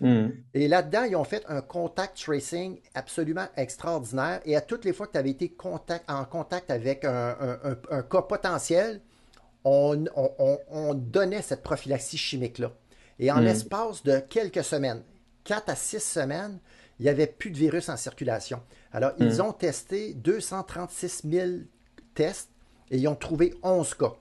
Hmm. Et là-dedans, ils ont fait un contact tracing absolument extraordinaire. Et à toutes les fois que tu avais été contact, en contact avec un, cas potentiel, on, donnait cette prophylaxie chimique-là. Et en hmm. l'espace de quelques semaines, 4 à 6 semaines, il n'y avait plus de virus en circulation. Alors, ils hmm. ont testé 236 000 tests et ils ont trouvé 11 cas.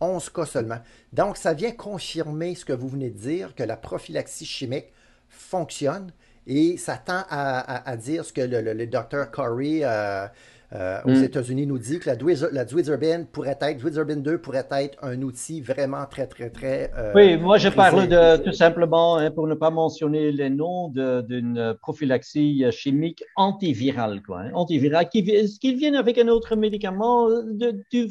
11 cas seulement. Donc, ça vient confirmer ce que vous venez de dire, que la prophylaxie chimique fonctionne et ça tend à, dire ce que le, docteur Corey euh, euh, aux mm. États-Unis nous dit que la, Dwidzerbin pourrait être, Dwidzerbin 2 pourrait être un outil vraiment très, très, très. Euh, oui, moi je parle de tout simplement, hein, pour ne pas mentionner les noms, d'une prophylaxie chimique antivirale, quoi, hein, antivirale, qui, qui vient avec un autre médicament de, du,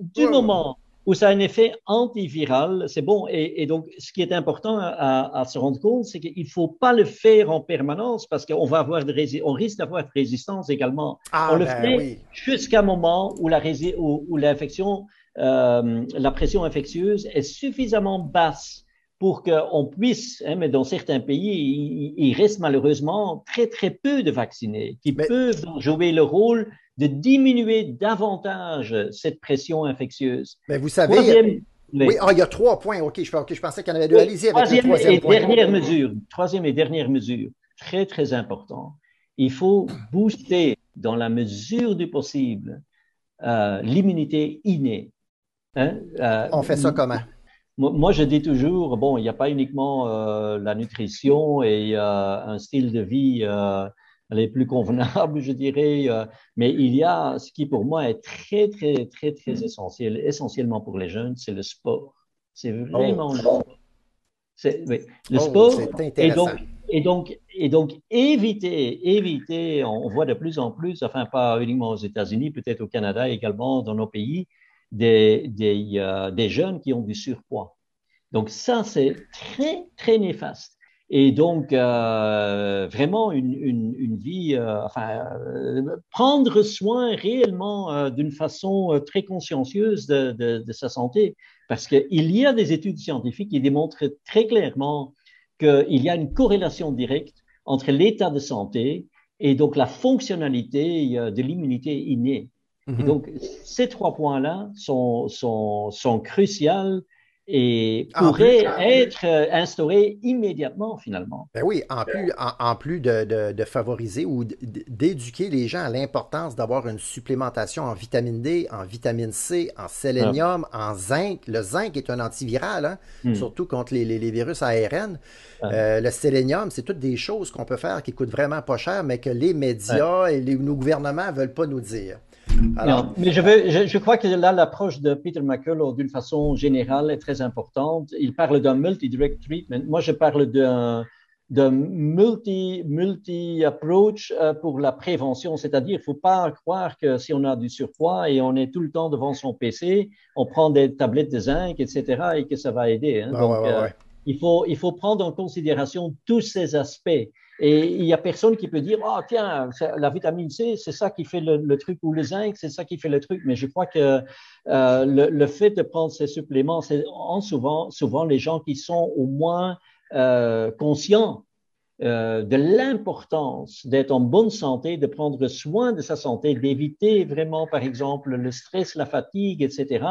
du moment où ça a un effet antiviral, c'est bon. Et, donc, ce qui est important à, se rendre compte, c'est qu'il ne faut pas le faire en permanence parce qu'on va avoir de on risque d'avoir de résistance également. Ah, on le ben fait jusqu'à un moment où la où, l'infection, euh, la pression infectieuse est suffisamment basse pour qu'on puisse, hein, mais dans certains pays, il, reste malheureusement très très peu de vaccinés qui peuvent jouer le rôle de diminuer davantage cette pression infectieuse. Mais vous savez, oui, ah, il y a trois points. OK, je, je pensais qu'il y en avait deux. Allez-y avec troisième, le troisième et Dernière mesure, troisième et dernière mesure, très, très important. Il faut booster, dans la mesure du possible, euh, l'immunité innée. Hein? Euh, On fait ça comment? Moi, je dis toujours, bon, il n'y a pas uniquement euh, la nutrition et un style de vie les plus convenables, je dirais. Euh, mais il y a ce qui pour moi est très, très, très, très mm. essentiel, essentiellement pour les jeunes, c'est le sport. C'est vraiment oh. le sport. Oui, le oh, sport. Et donc, et donc, et donc, éviter, éviter, on voit de plus en plus, enfin, pas uniquement aux États-Unis, peut-être au Canada également, dans nos pays, des, des, euh, des jeunes qui ont du surpoids. Donc, ça, c'est très, très néfaste. Et donc, euh, vraiment, une, une, une vie, euh, enfin, euh, prendre soin réellement euh, d'une façon très consciencieuse de, de, de sa santé. Parce qu'il y a des études scientifiques qui démontrent très clairement qu'il y a une corrélation directe entre l'état de santé et donc la fonctionnalité de l'immunité innée. Et donc, ces trois points-là sont, sont, sont cruciaux et pourrait être euh, instauré immédiatement finalement. Ben oui, en plus, en, plus de, de, favoriser ou d'éduquer les gens à l'importance d'avoir une supplémentation en vitamine D, en vitamine C, en sélénium, en zinc. Le zinc est un antiviral, hein, hmm. surtout contre les, les, virus ARN. Euh, le sélénium, c'est toutes des choses qu'on peut faire qui coûtent vraiment pas cher, mais que les médias et les, nos gouvernements ne veulent pas nous dire non, mais je, veux, je, crois que là, l'approche de Peter McCullough, d'une façon générale, est très importante. Il parle d'un multi-direct treatment. Moi, je parle d'un de multi, multi approach euh, pour la prévention, c'est-à-dire il ne faut pas croire que si on a du surpoids et on est tout le temps devant son PC, on prend des tablettes de zinc, etc., et que ça va aider. Hein. Donc, euh, il, faut, il faut prendre en considération tous ces aspects. Et il n'y a personne qui peut dire, ah, oh, tiens, la vitamine C, c'est ça qui fait le, truc, ou le zinc, c'est ça qui fait le truc. Mais je crois que euh, le, fait de prendre ces suppléments, c'est souvent, souvent les gens qui sont au moins euh, conscients euh, de l'importance d'être en bonne santé, de prendre soin de sa santé, d'éviter vraiment, par exemple, le stress, la fatigue, etc.,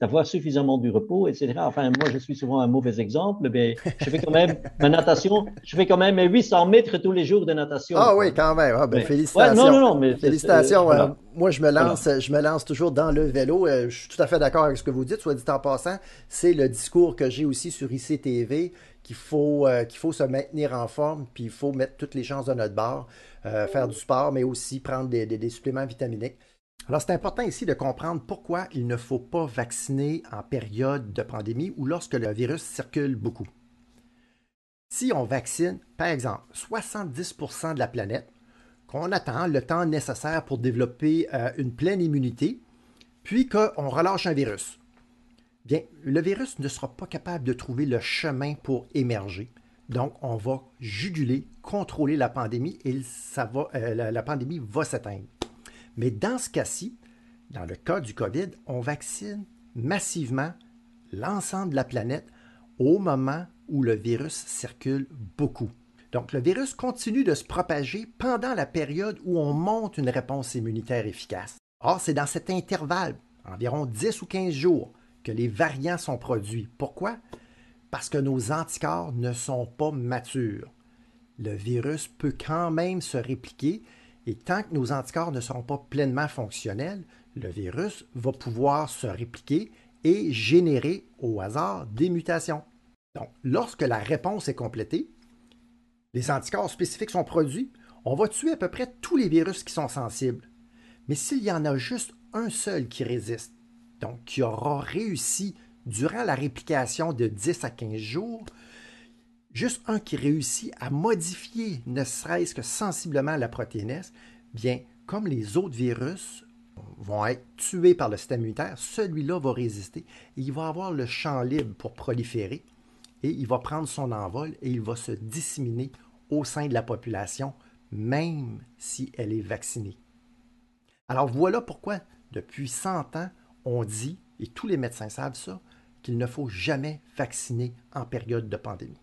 d'avoir suffisamment du repos, etc. Enfin, moi, je suis souvent un mauvais exemple, mais je fais quand même *laughs* ma natation, je fais quand même 800 mètres tous les jours de natation. Ah oui, quand même. Ah, ben, félicitations. non, non, non, mais félicitations. Euh, moi, je me lance, je me lance toujours dans le vélo. Euh, je suis tout à fait d'accord avec ce que vous dites, soit dit en passant. C'est le discours que j'ai aussi sur ICTV qu'il faut, euh, qu'il faut se maintenir en forme, puis il faut mettre toutes les chances de notre bord, euh, faire du sport, mais aussi prendre des, suppléments vitaminiques. Alors, c'est important ici de comprendre pourquoi il ne faut pas vacciner en période de pandémie ou lorsque le virus circule beaucoup. Si on vaccine, par exemple, 70% de la planète, qu'on attend le temps nécessaire pour développer euh, une pleine immunité, puis qu'on relâche un virus, Bien, le virus ne sera pas capable de trouver le chemin pour émerger. Donc, on va juguler, contrôler la pandémie et euh, la, pandémie va s'éteindre. Mais dans ce cas-ci, dans le cas du COVID, on vaccine massivement l'ensemble de la planète au moment où le virus circule beaucoup. Donc, le virus continue de se propager pendant la période où on monte une réponse immunitaire efficace. Or, c'est dans cet intervalle, environ 10 ou 15 jours, que les variants sont produits. Pourquoi? Parce que nos anticorps ne sont pas matures. Le virus peut quand même se répliquer et tant que nos anticorps ne seront pas pleinement fonctionnels, le virus va pouvoir se répliquer et générer au hasard des mutations. Donc, lorsque la réponse est complétée, les anticorps spécifiques sont produits, on va tuer à peu près tous les virus qui sont sensibles. Mais s'il y en a juste un seul qui résiste, donc qui aura réussi durant la réplication de 10 à 15 jours, juste un qui réussit à modifier ne serait-ce que sensiblement la protéine bien, comme les autres virus vont être tués par le système immunitaire, celui-là va résister et il va avoir le champ libre pour proliférer et il va prendre son envol et il va se disséminer au sein de la population, même si elle est vaccinée. Alors voilà pourquoi, depuis 100 ans, on dit, et tous les médecins savent ça, qu'il ne faut jamais vacciner en période de pandémie.